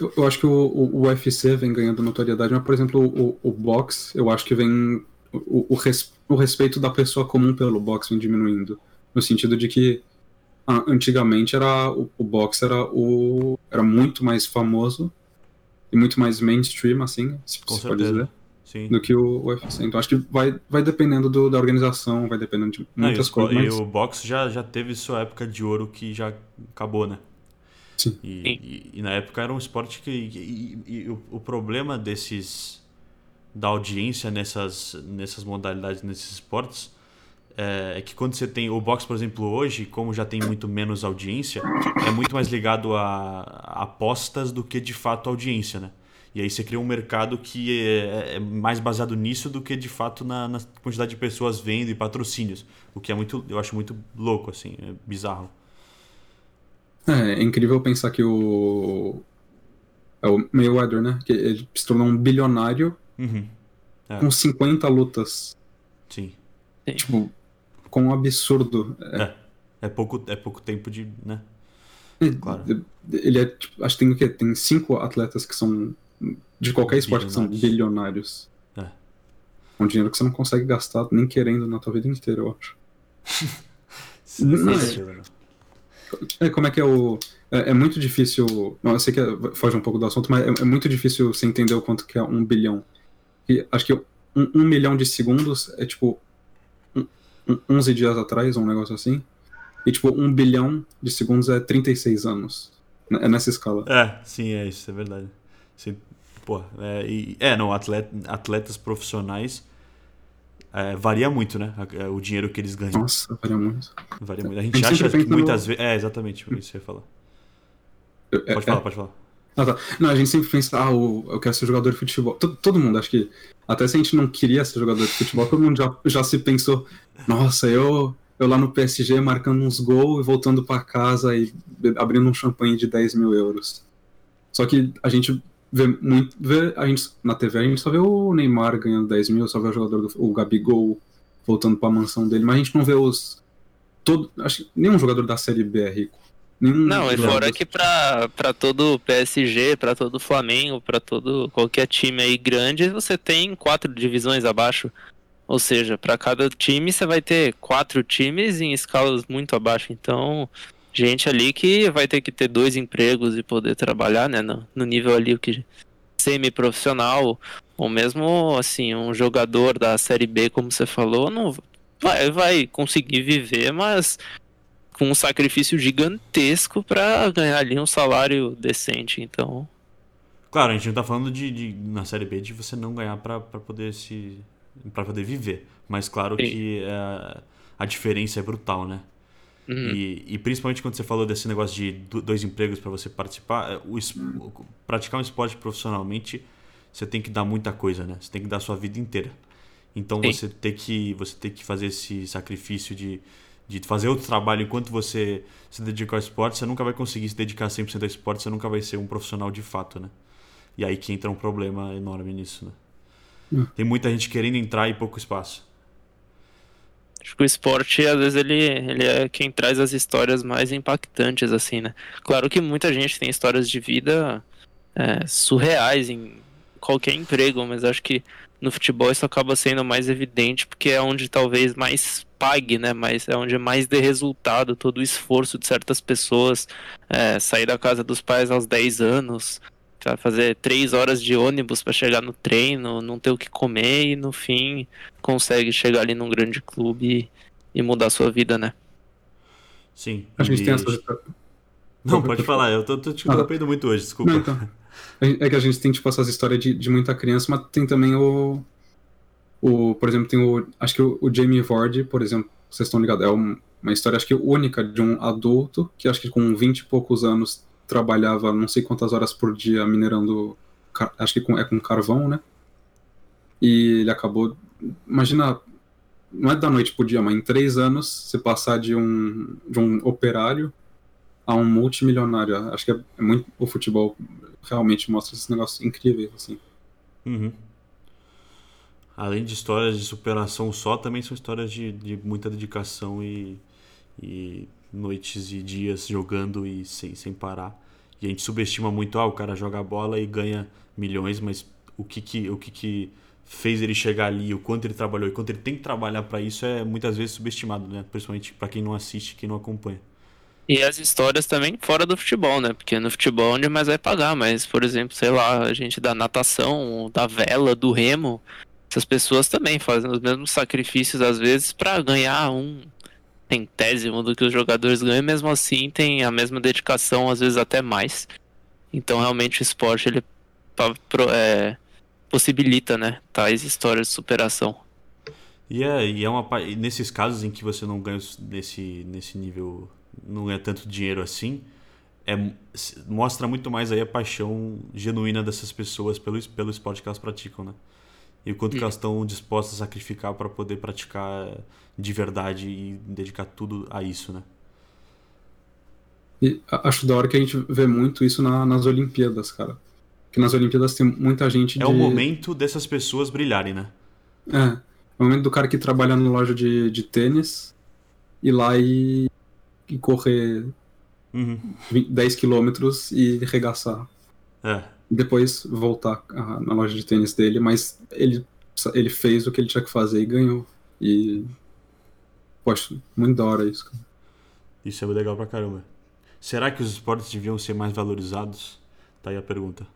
Eu, eu acho que o, o- o UFC vem ganhando notoriedade, mas, por exemplo, o, o boxe, eu acho que vem. O, o, res- o respeito da pessoa comum pelo boxe vem diminuindo. No sentido de que ah, antigamente era, o, o boxe era, o, era muito mais famoso e muito mais mainstream, assim, se, Com pode dizer, Sim. do que o UFC. Então acho que vai, vai dependendo do- da organização, vai dependendo de muitas os- coisas. e Mas... o boxe já, já teve sua época de ouro que já acabou, né? Sim. E, Sim. e- e na época era um esporte que. E, e- e o, o problema desses. da audiência nessas, nessas modalidades, nesses esportes, é, é que quando você tem. O boxe, por exemplo, hoje, como já tem muito menos audiência, é muito mais ligado a, a apostas do que de fato audiência, né? E aí você cria um mercado que é, é mais baseado nisso do que de fato na, na, quantidade de pessoas vendo e patrocínios. O que é muito, eu acho muito louco, assim, é bizarro. É, é incrível pensar que o. É o Mayweather, né? Que ele se tornou um bilionário uhum. é. com 50 lutas. Sim. Tipo, com um absurdo. É. É, pouco, é pouco tempo de. né? Claro. Ele é, tipo, acho que tem o quê? Tem cinco atletas que são de qualquer esporte que são bilionários. É. Um dinheiro que você não consegue gastar nem querendo na tua vida inteira, eu acho. não, é, como é que é o. É, é, muito difícil. Não, eu sei que é, foge um pouco do assunto, mas é, é, muito difícil você entender o quanto que é um bilhão. E acho que um, um milhão de segundos é tipo. Um, 11 dias atrás, um negócio assim. E tipo, um bilhão de segundos é 36 anos. É nessa escala. É, sim, é isso, é verdade. Sim, é, e, é não, atleta, atletas profissionais é, varia muito, né? É, o dinheiro que eles ganham. Nossa, varia muito. Varia muito. A gente, a gente acha que muitas no... vezes. É, exatamente, isso que você ia falar. É, pode falar, pode falar. Ah, tá. Não, a gente sempre pensa, ah, eu quero ser jogador de futebol. Todo, todo mundo, acho que. Até se a gente não queria ser jogador de futebol, todo mundo já, já se pensou, nossa, eu eu lá no PSG marcando uns gols e voltando para casa e abrindo um champanhe de 10 mil euros. Só que a gente vê muito. Vê, a gente, na TV a gente só vê o Neymar ganhando 10 mil, só vê o jogador do, o Gabigol voltando para a mansão dele, mas a gente não vê os. Todo, acho que nenhum jogador da Série B é rico. Nenhum não, e fora que pra, pra todo PSG, pra todo Flamengo, pra todo qualquer time aí grande, você tem quatro divisões abaixo. Ou seja, para cada time você vai ter quatro times em escalas muito abaixo. Então, gente ali que vai ter que ter dois empregos e poder trabalhar, né? No, no nível ali que semi-profissional, ou mesmo assim, um jogador da Série B, como você falou, não vai, vai conseguir viver, mas com um sacrifício gigantesco para ganhar ali um salário decente. Então. Claro, a gente não tá falando de, de na Série B de você não ganhar para poder se para poder viver. Mas claro Sim. que é, a diferença é brutal, né? Uhum. E, e, principalmente quando você falou desse negócio de dois empregos para você participar, é, o, praticar um esporte profissionalmente, você tem que dar muita coisa, né? Você tem que dar a sua vida inteira. Então Sim. você tem que você tem que fazer esse sacrifício de, de fazer outro trabalho enquanto você se dedica ao esporte, você nunca vai conseguir se dedicar 100% ao esporte, você nunca vai ser um profissional de fato, né? E aí que entra um problema enorme nisso, né? Tem muita gente querendo entrar e pouco espaço. Acho que o esporte, às vezes, ele, ele é quem traz as histórias mais impactantes, assim, né? Claro que muita gente tem histórias de vida é, surreais em qualquer emprego, mas acho que no futebol isso acaba sendo mais evidente porque é onde talvez mais pague, né? Mas é onde mais dê resultado todo o esforço de certas pessoas é, sair da casa dos pais aos 10 anos, Fazer três horas de ônibus para chegar no treino, não ter o que comer e no fim consegue chegar ali num grande clube e, e mudar a sua vida, né? Sim. A gente e... tem essa. Não, pode falar, eu tô, tô te interrompendo ah, muito hoje, desculpa. Não, então. É que a gente tem, tipo, essas histórias de, de muita criança, mas tem também o. O, por exemplo, tem o. Acho que o, o Jamie Vord, por exemplo, vocês estão ligados, é um, uma história, acho que única, de um adulto que acho que com 20 e poucos anos trabalhava não sei quantas horas por dia minerando, acho que é com carvão, né? E ele acabou, imagina, não é da noite pro dia, mas em três anos você passar de um, de um operário a um multimilionário. Acho que é, é muito, o futebol realmente mostra esses negócios incríveis, assim. Uhum. Além de histórias de superação só, também são histórias de, de muita dedicação e, e noites e dias jogando e sem, sem parar. E a gente subestima muito, ah, o cara joga bola e ganha milhões, mas o que que, o que, que fez ele chegar ali, o quanto ele trabalhou e quanto ele tem que trabalhar para isso é muitas vezes subestimado, né? Principalmente para quem não assiste, quem não acompanha. E as histórias também fora do futebol, né? Porque no futebol onde mais vai pagar, mas, por exemplo, sei lá, a gente da natação, da vela, do remo, essas pessoas também fazem os mesmos sacrifícios às vezes para ganhar um centésimo do que os jogadores ganham, mesmo assim tem a mesma dedicação, às vezes até mais. Então realmente o esporte ele é, possibilita, né, tais histórias de superação. E é, e é uma nesses casos em que você não ganha nesse, nesse nível, não é tanto dinheiro assim, é, mostra muito mais aí a paixão genuína dessas pessoas pelo, pelo esporte que elas praticam, né? E o quanto que elas estão dispostas a sacrificar para poder praticar de verdade e dedicar tudo a isso, né? E acho da hora que a gente vê muito isso na, nas Olimpíadas, cara. Que nas Olimpíadas tem muita gente. É de... o momento dessas pessoas brilharem, né? É. É o momento do cara que trabalha na loja de, de tênis ir lá e, e correr uhum. 10 quilômetros e regaçar. É. Depois voltar na loja de tênis dele, mas ele, ele fez o que ele tinha que fazer e ganhou. E. Poxa, muito da hora isso, cara. Isso é legal pra caramba. Será que os esportes deviam ser mais valorizados? Tá aí a pergunta.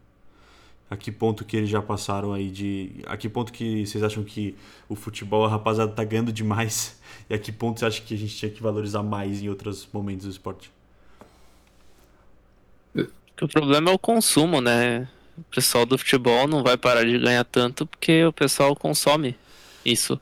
A que ponto que eles já passaram aí de. A que ponto que vocês acham que o futebol, a rapaziada, tá ganhando demais? E a que ponto você acha que a gente tinha que valorizar mais em outros momentos do esporte? O problema é o consumo, né? O pessoal do futebol não vai parar de ganhar tanto porque o pessoal consome isso.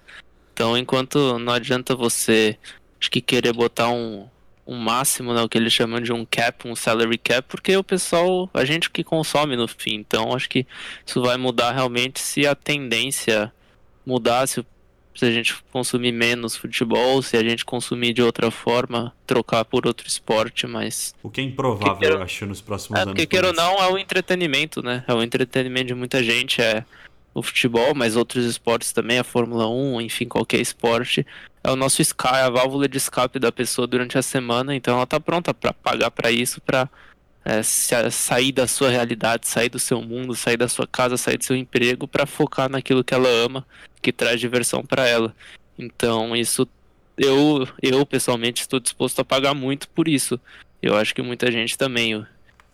Então, enquanto não adianta você, acho que querer botar um, um máximo, né, o que eles chamam de um cap, um salary cap, porque o pessoal, a gente que consome no fim. Então acho que isso vai mudar realmente se a tendência mudar, se, se a gente consumir menos futebol, se a gente consumir de outra forma, trocar por outro esporte, mas. O que é improvável, queira... eu acho, nos próximos é, anos. Porque queira ou não, é o entretenimento, né? É o entretenimento de muita gente, é o futebol, mas outros esportes também, a Fórmula 1, enfim, qualquer esporte é o nosso Sky, a válvula de escape da pessoa durante a semana, então ela está pronta para pagar para isso, para é, sair da sua realidade, sair do seu mundo, sair da sua casa, sair do seu emprego para focar naquilo que ela ama, que traz diversão para ela. Então isso eu eu pessoalmente estou disposto a pagar muito por isso. Eu acho que muita gente também.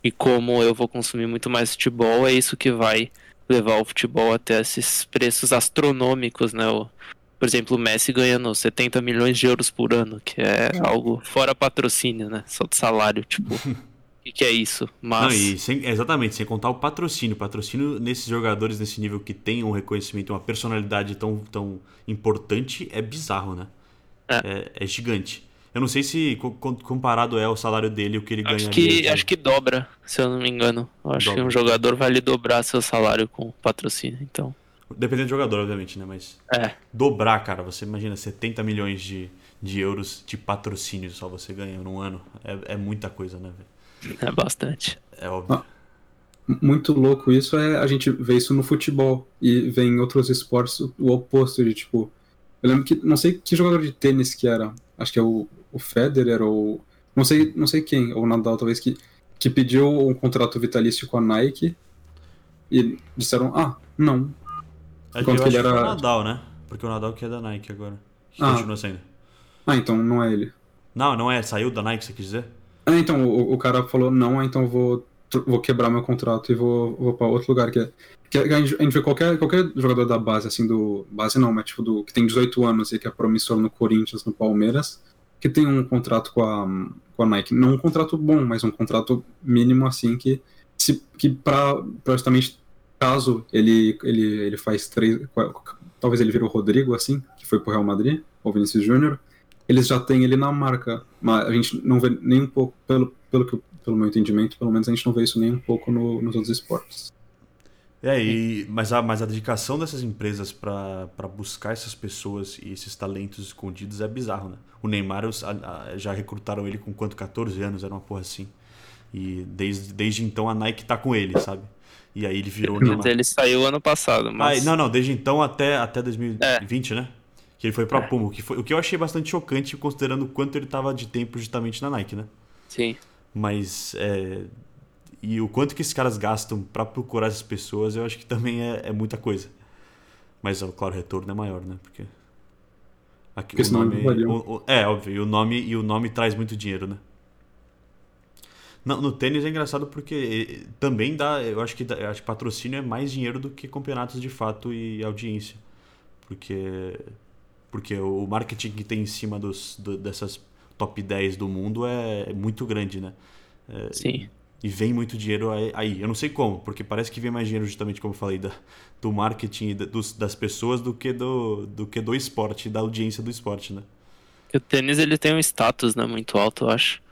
E como eu vou consumir muito mais futebol, é isso que vai levar o futebol até esses preços astronômicos, né? O, por exemplo, o Messi ganhando 70 milhões de euros por ano, que é algo fora patrocínio, né? Só de salário, tipo. O que, é isso? Mas... Não, e sem, exatamente, sem contar o patrocínio. Patrocínio nesses jogadores nesse nível que tem um reconhecimento, uma personalidade tão, tão importante, é bizarro, né? É. é, é gigante. Eu não sei se comparado é o salário dele o que ele ganha. Acho que, acho que dobra, se eu não me engano. Eu acho dobra. que um jogador vai lhe dobrar seu salário com patrocínio, então. Dependendo do jogador, obviamente, né? Mas. É. Dobrar, cara, você imagina 70 milhões de, de euros de patrocínio só você ganha num ano. É, é muita coisa, né, velho? É bastante. É óbvio. Ah, muito louco isso é a gente vê isso no futebol e vê em outros esportes o oposto de tipo. Eu lembro que. Não sei que jogador de tênis que era. Acho que é o, o Federer ou. Não sei, não sei quem, ou o Nadal talvez, que, que pediu um contrato vitalício com a Nike e disseram, ah, não, é que eu acho ele era... que o Nadal, né? Porque o Nadal que é da Nike agora. Ah. Continua sendo. Ah, então não é ele. Não, não é. Saiu da Nike, você quis dizer? Ah, então o, o cara falou, não, então vou, vou quebrar meu contrato e vou, vou pra outro lugar. Que, é, que a, gente, a gente vê qualquer, qualquer jogador da base, assim, do. Base não, mas tipo, do, que tem 18 anos e que é promissor no Corinthians, no Palmeiras, que tem um contrato com a, com a Nike. Não um contrato bom, mas um contrato mínimo, assim, que, se, que pra, pra justamente caso ele, ele, ele faz três. Talvez ele vire o Rodrigo, assim, que foi pro Real Madrid, ou Vinícius Júnior. Eles já têm ele na marca. Mas a gente não vê nem um pouco, pelo, pelo, que, pelo meu entendimento, pelo menos a gente não vê isso nem um pouco no, nos outros esportes. É, e, mas, a, mas a dedicação dessas empresas para buscar essas pessoas e esses talentos escondidos é bizarro, né? O Neymar os, a, a, já recrutaram ele com quanto? 14 anos, era uma porra assim. E desde, desde então a Nike tá com ele, sabe? E aí ele virou Neymar. Ele saiu ano passado, mas... Ah, não, não, desde então até, até 2020, é. né? Que ele foi pra é. Puma. O que, foi, o que eu achei bastante chocante, considerando o quanto ele tava de tempo justamente na Nike, né? Sim. Mas, é... E o quanto que esses caras gastam para procurar essas pessoas, eu acho que também é, é muita coisa. Mas, claro, o retorno é maior, né? Porque... Aqui, Porque o nome, o, o, é, óbvio, e o nome, e o nome traz muito dinheiro, né? Não, no tênis é engraçado porque também dá, eu acho que, eu acho que patrocínio é mais dinheiro do que campeonatos de fato e audiência. Porque porque o marketing que tem em cima dos, do, dessas top 10 do mundo é, é muito grande, né? É, Sim. E vem muito dinheiro aí. Eu não sei como, porque parece que vem mais dinheiro justamente, como eu falei, da, do marketing dos, das pessoas do que do, do que do esporte, da audiência do esporte, né? O tênis ele tem um status né, muito alto, eu acho.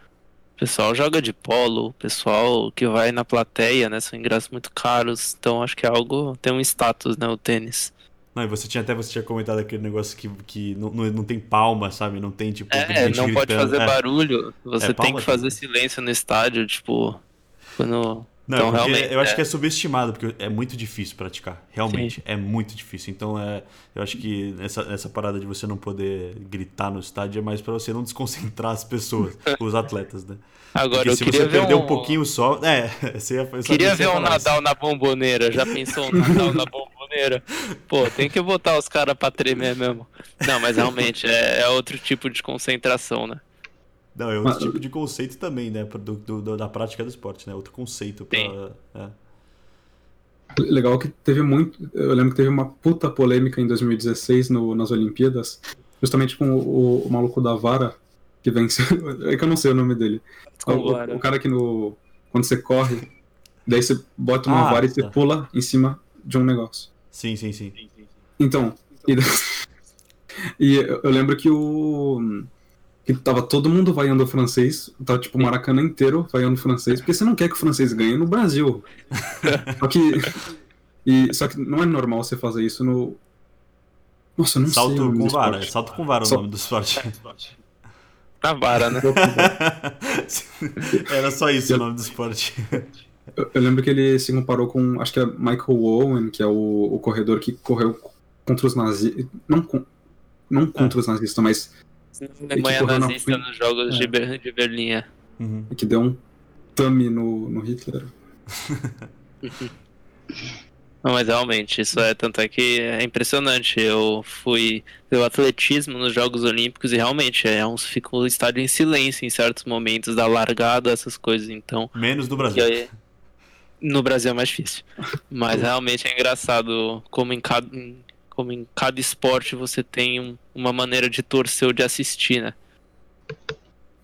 O pessoal joga de polo, o pessoal que vai na plateia, né? São ingressos muito caros, então acho que é algo. tem um status, né? O tênis. Não, e você tinha até você tinha comentado aquele negócio que, que não, não, tem palma, sabe? Não tem, tipo, É, gente não pode gritando. fazer É. barulho. Você É, tem que fazer tem. silêncio no estádio, tipo. Quando. Não, Então, realmente, eu acho é. que é subestimado, porque é muito difícil praticar. Realmente, é muito difícil. Então, é, eu acho que essa, essa parada de você não poder gritar no estádio é mais pra você não desconcentrar as pessoas, os atletas, né? Agora, Porque eu se queria você ver perder um, um pouquinho só. É, você ia Queria ver um isso. Nadal na bomboneira. Já pensou um Nadal na bomboneira? Pô, tem que botar os caras pra tremer mesmo. Não, mas realmente é, é outro tipo de concentração, né? Não, é outro Mas- tipo de conceito também, né? Do, do- do- da prática do esporte, né? Outro conceito pra. É. Legal que teve muito. Eu lembro que teve uma puta polêmica em 2016 no, nas Olimpíadas, justamente com o, o maluco da vara que venceu. É que eu não sei o nome dele. O, o- o cara que no. Quando você corre, daí você bota uma Ah, vara e você tá. pula em cima de um negócio. Sim, sim, sim. Então. E, e eu lembro que o. Que tava todo mundo vaiando o francês, tava tipo o Maracanã inteiro vaiando o francês, porque você não quer que o francês ganhe no Brasil. só que. E, só que não é normal você fazer isso no. Nossa, eu não sei. Salto nome com vara. É esporte. salto com vara o nome do esporte. Na vara, né? Era só isso o nome do esporte. Eu, eu lembro que ele se comparou com, acho que é Michael Owen, que é o, o corredor que correu contra os nazistas. Não, não contra os nazistas, mas Alemanha correu na nazista frente. nos Jogos de, É. Ber- de Berlim. é. Uhum. que deu um tame no, no Hitler. Não, mas realmente, isso é tanto é que é impressionante. Eu fui ver o atletismo nos Jogos Olímpicos e realmente é um, fica o estádio em silêncio em certos momentos da largada, essas coisas. Então, Menos do e Brasil. aí, no Brasil é mais difícil. Mas realmente é engraçado como em cada, como em cada esporte você tem um- uma maneira de torcer ou de assistir, né?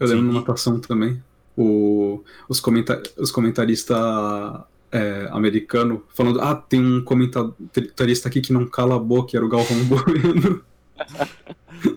Eu lembro Sim. na natação também. O, os, comenta os comentaristas é, americanos falando: ah, tem um comentarista aqui que não cala a boca, era o Galvão Bueno.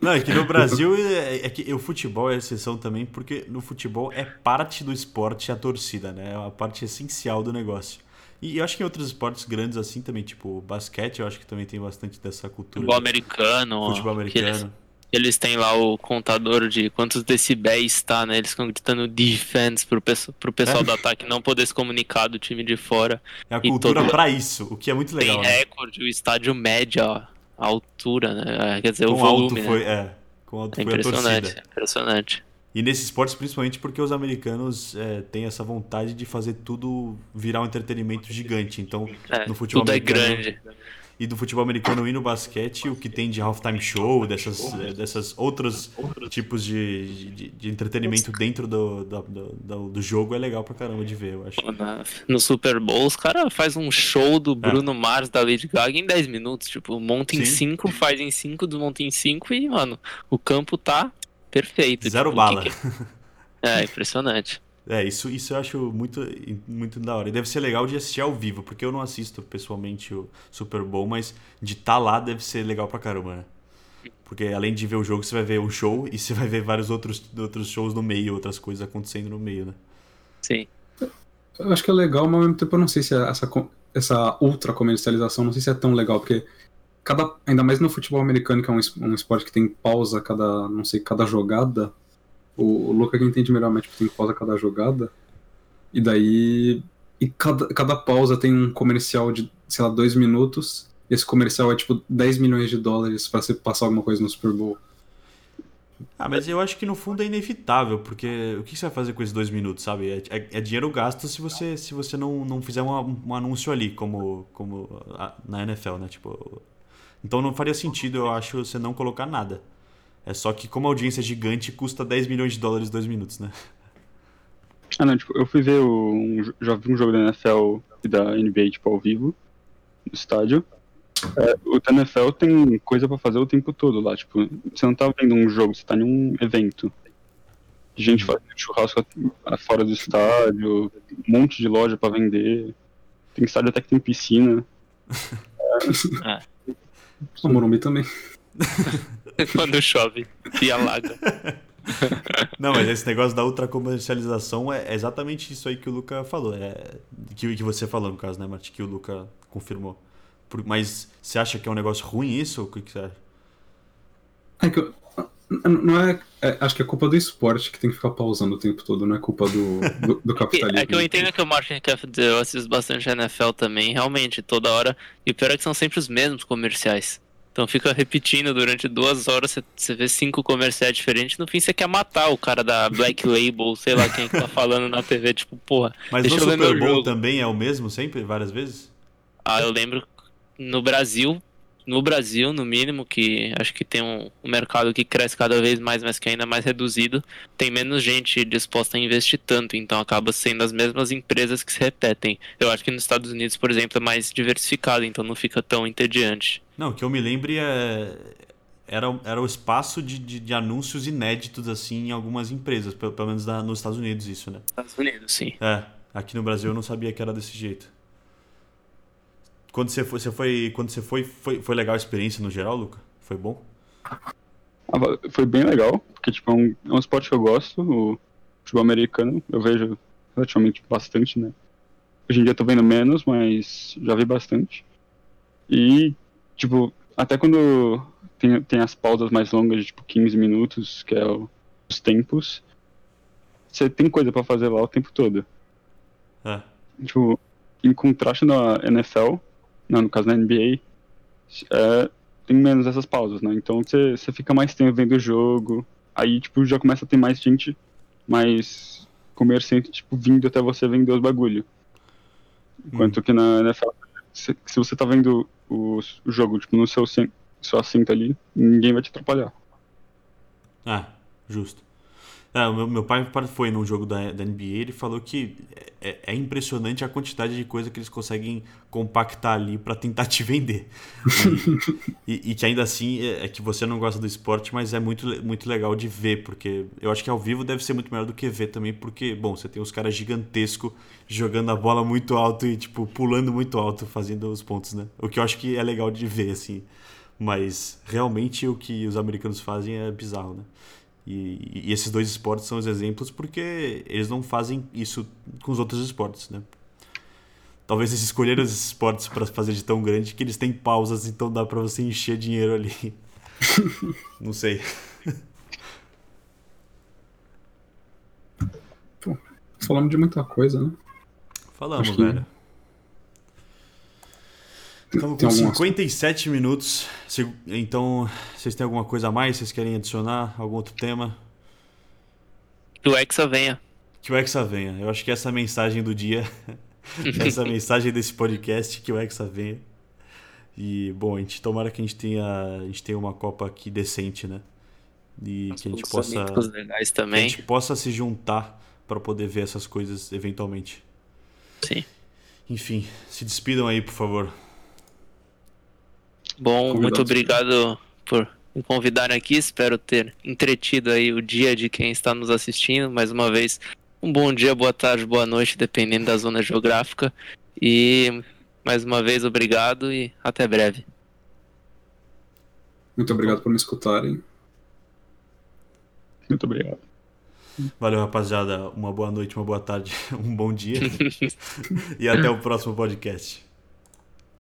Não, é que no Brasil é, é que o futebol é exceção também, porque no futebol é parte do esporte a torcida, né? É uma parte essencial do negócio. E eu acho que em outros esportes grandes assim também, tipo basquete, eu acho que também tem bastante dessa cultura. Futebol americano. Futebol eles- americano. Eles têm lá o contador de quantos decibéis tá, né? Eles ficam gritando defense pro, pesso- pro pessoal É. do ataque não poder se comunicar do time de fora. É a cultura todo- pra isso, o que é muito legal. Tem né? recorde, o estádio média, ó, a altura, né? É, Quer dizer, o Com alto volume, foi, né? é, com alto É foi a impressionante, torcida. é impressionante. E nesses esportes, principalmente porque os americanos é, têm essa vontade de fazer tudo virar um entretenimento gigante. Então, É, no futebol tudo é americano, grande. E do futebol americano e no basquete, o que tem de halftime show, dessas, dessas outros tipos de, de, de entretenimento dentro do, do, do, do jogo é legal pra caramba de ver, eu acho. Na- No Super Bowl, os caras fazem um show do É. Bruno Mars, da Lady Gaga em 10 minutos. Tipo, monta em Sim. 5, faz em 5, desmonta em 5 e, mano, o campo tá perfeito. Zero tipo, o que bala. que- É, impressionante. É, isso, isso eu acho muito, muito da hora. E deve ser legal de assistir ao vivo, porque eu não assisto pessoalmente o Super Bowl, mas de estar lá deve ser legal pra caramba, né? Porque além de ver o jogo, você vai ver um show e você vai ver vários outros, outros shows no meio, outras coisas acontecendo no meio, né? Sim. Eu acho que é legal, mas ao mesmo tempo eu não sei se é essa, essa ultra comercialização, não sei se é tão legal, porque cada, ainda mais no futebol americano, que é um, um esporte que tem pausa a cada, não sei, cada jogada. O, o Luca que entende melhor, mas tipo, tem pausa cada jogada. E daí. E cada, cada pausa tem um comercial de, sei lá, dois minutos. Esse comercial é tipo 10 milhões de dólares pra você passar alguma coisa no Super Bowl. Ah, mas eu acho que no fundo é inevitável, porque o que você vai fazer com esses dois minutos, sabe? É, é- é dinheiro gasto se você, se você não, não fizer um, um anúncio ali, como, como a- na NFL, né? Tipo, então não faria sentido, eu acho, você não colocar nada. É só que como a audiência é gigante, custa 10 milhões de dólares dois minutos, né? Ah, não, tipo, eu fui ver o, um, já vi um jogo da NFL e da NBA, tipo, ao vivo, no estádio. É, o da NFL tem coisa pra fazer o tempo todo lá, tipo, você não tá vendo um jogo, você tá em um evento. Gente fazendo churrasco a- fora do estádio, um monte de loja pra vender. Tem estádio até que tem piscina. O Morumbi também. Quando chove e alaga. Não, mas esse negócio da ultra comercialização é exatamente isso aí que o Luca falou. É, que, que você falou, no caso, né, Marti? Que o Luca confirmou. Por, mas você acha que é um negócio ruim isso? Ou o que, que você acha? É que eu- não é, é- Acho que é culpa do esporte que tem que ficar pausando o tempo todo, não é culpa do, do, do capitalismo. É que eu entendo que o Martin quer dizer, eu assisto bastante NFL também, realmente, toda hora. E o pior é que são sempre os mesmos comerciais. Então fica repetindo durante duas horas, você, vê cinco comerciais diferentes, no fim você quer matar o cara da Black Label, sei lá quem que tá falando na TV, tipo, porra. Mas Deixa no eu Super Bowl também é o mesmo sempre, várias vezes? Ah, eu lembro no Brasil, no Brasil, no mínimo, que acho que tem um, um mercado que cresce cada vez mais, mas que ainda é mais reduzido, tem menos gente disposta a investir tanto, então acaba sendo as mesmas empresas que se repetem. Eu acho que nos Estados Unidos, por exemplo, é mais diversificado, então não fica tão entediante. Não, que eu me lembre é. Era, era o espaço de, de, de anúncios inéditos, assim, em algumas empresas, pelo, pelo menos na- nos Estados Unidos, isso, né? Estados Unidos, sim. É, aqui no Brasil eu não sabia que era desse jeito. Quando você foi, você foi, quando você foi, foi, foi legal a experiência no geral, Luca? Foi bom? Ah, Foi bem legal, porque tipo, é um, é um esporte que eu gosto, o futebol americano, eu vejo relativamente bastante, né? Hoje em dia eu tô vendo menos, mas já vi bastante. E, tipo, até quando tem, tem as pausas mais longas de tipo 15 minutos, que é o- os tempos, você tem coisa pra fazer lá o tempo todo. É. Tipo, em contraste na NFL, no caso na NBA, é, tem menos essas pausas, né? Então você fica mais tempo vendo o jogo, aí tipo já começa a ter mais gente, mais comerciante tipo vindo até você vender os bagulho. Enquanto que na NFL, se, se você tá vendo o, o jogo tipo no seu assento ali, ninguém vai te atrapalhar. Ah, justo. O meu, meu pai foi num jogo da, da NBA ele falou que é, é impressionante a quantidade de coisa que eles conseguem compactar ali pra tentar te vender. E, e- que ainda assim é, é que você não gosta do esporte, mas é muito, muito legal de ver, porque eu acho que ao vivo deve ser muito melhor do que ver também, porque, bom, você tem os caras gigantescos jogando a bola muito alto e, tipo, pulando muito alto, fazendo os pontos, né? O que eu acho que é legal de ver, assim. Mas realmente o que os americanos fazem é bizarro, né? E, e esses dois esportes são os exemplos porque eles não fazem isso com os outros esportes, né? Talvez eles escolheram esses esportes para fazer de tão grande que eles têm pausas, então dá para você encher dinheiro ali. não sei. Falamos de muita coisa, né? Falamos, Acho que- velho. Estamos com algum 57 minutos. Então, vocês têm alguma coisa a mais? Vocês querem adicionar? Algum outro tema? Que o Hexa venha. Que o Hexa venha. Eu acho que essa é a mensagem do dia. essa é a mensagem desse podcast, que o Hexa venha. E, bom, a gente tomara que a gente tenha, a gente tenha uma Copa aqui decente, né? E que a gente Os possa, legais que a também. gente possa se juntar para poder ver essas coisas eventualmente. Sim. Enfim, se despidam aí, por favor. Bom, Convidados. muito obrigado por me convidarem aqui. Espero ter entretido aí o dia de quem está nos assistindo. Mais uma vez, um bom dia, boa tarde, boa noite, dependendo da zona geográfica. E mais uma vez, obrigado e até breve. Muito obrigado por me escutarem. Muito obrigado. Valeu, rapaziada. Uma boa noite, uma boa tarde, um bom dia. e até o próximo podcast.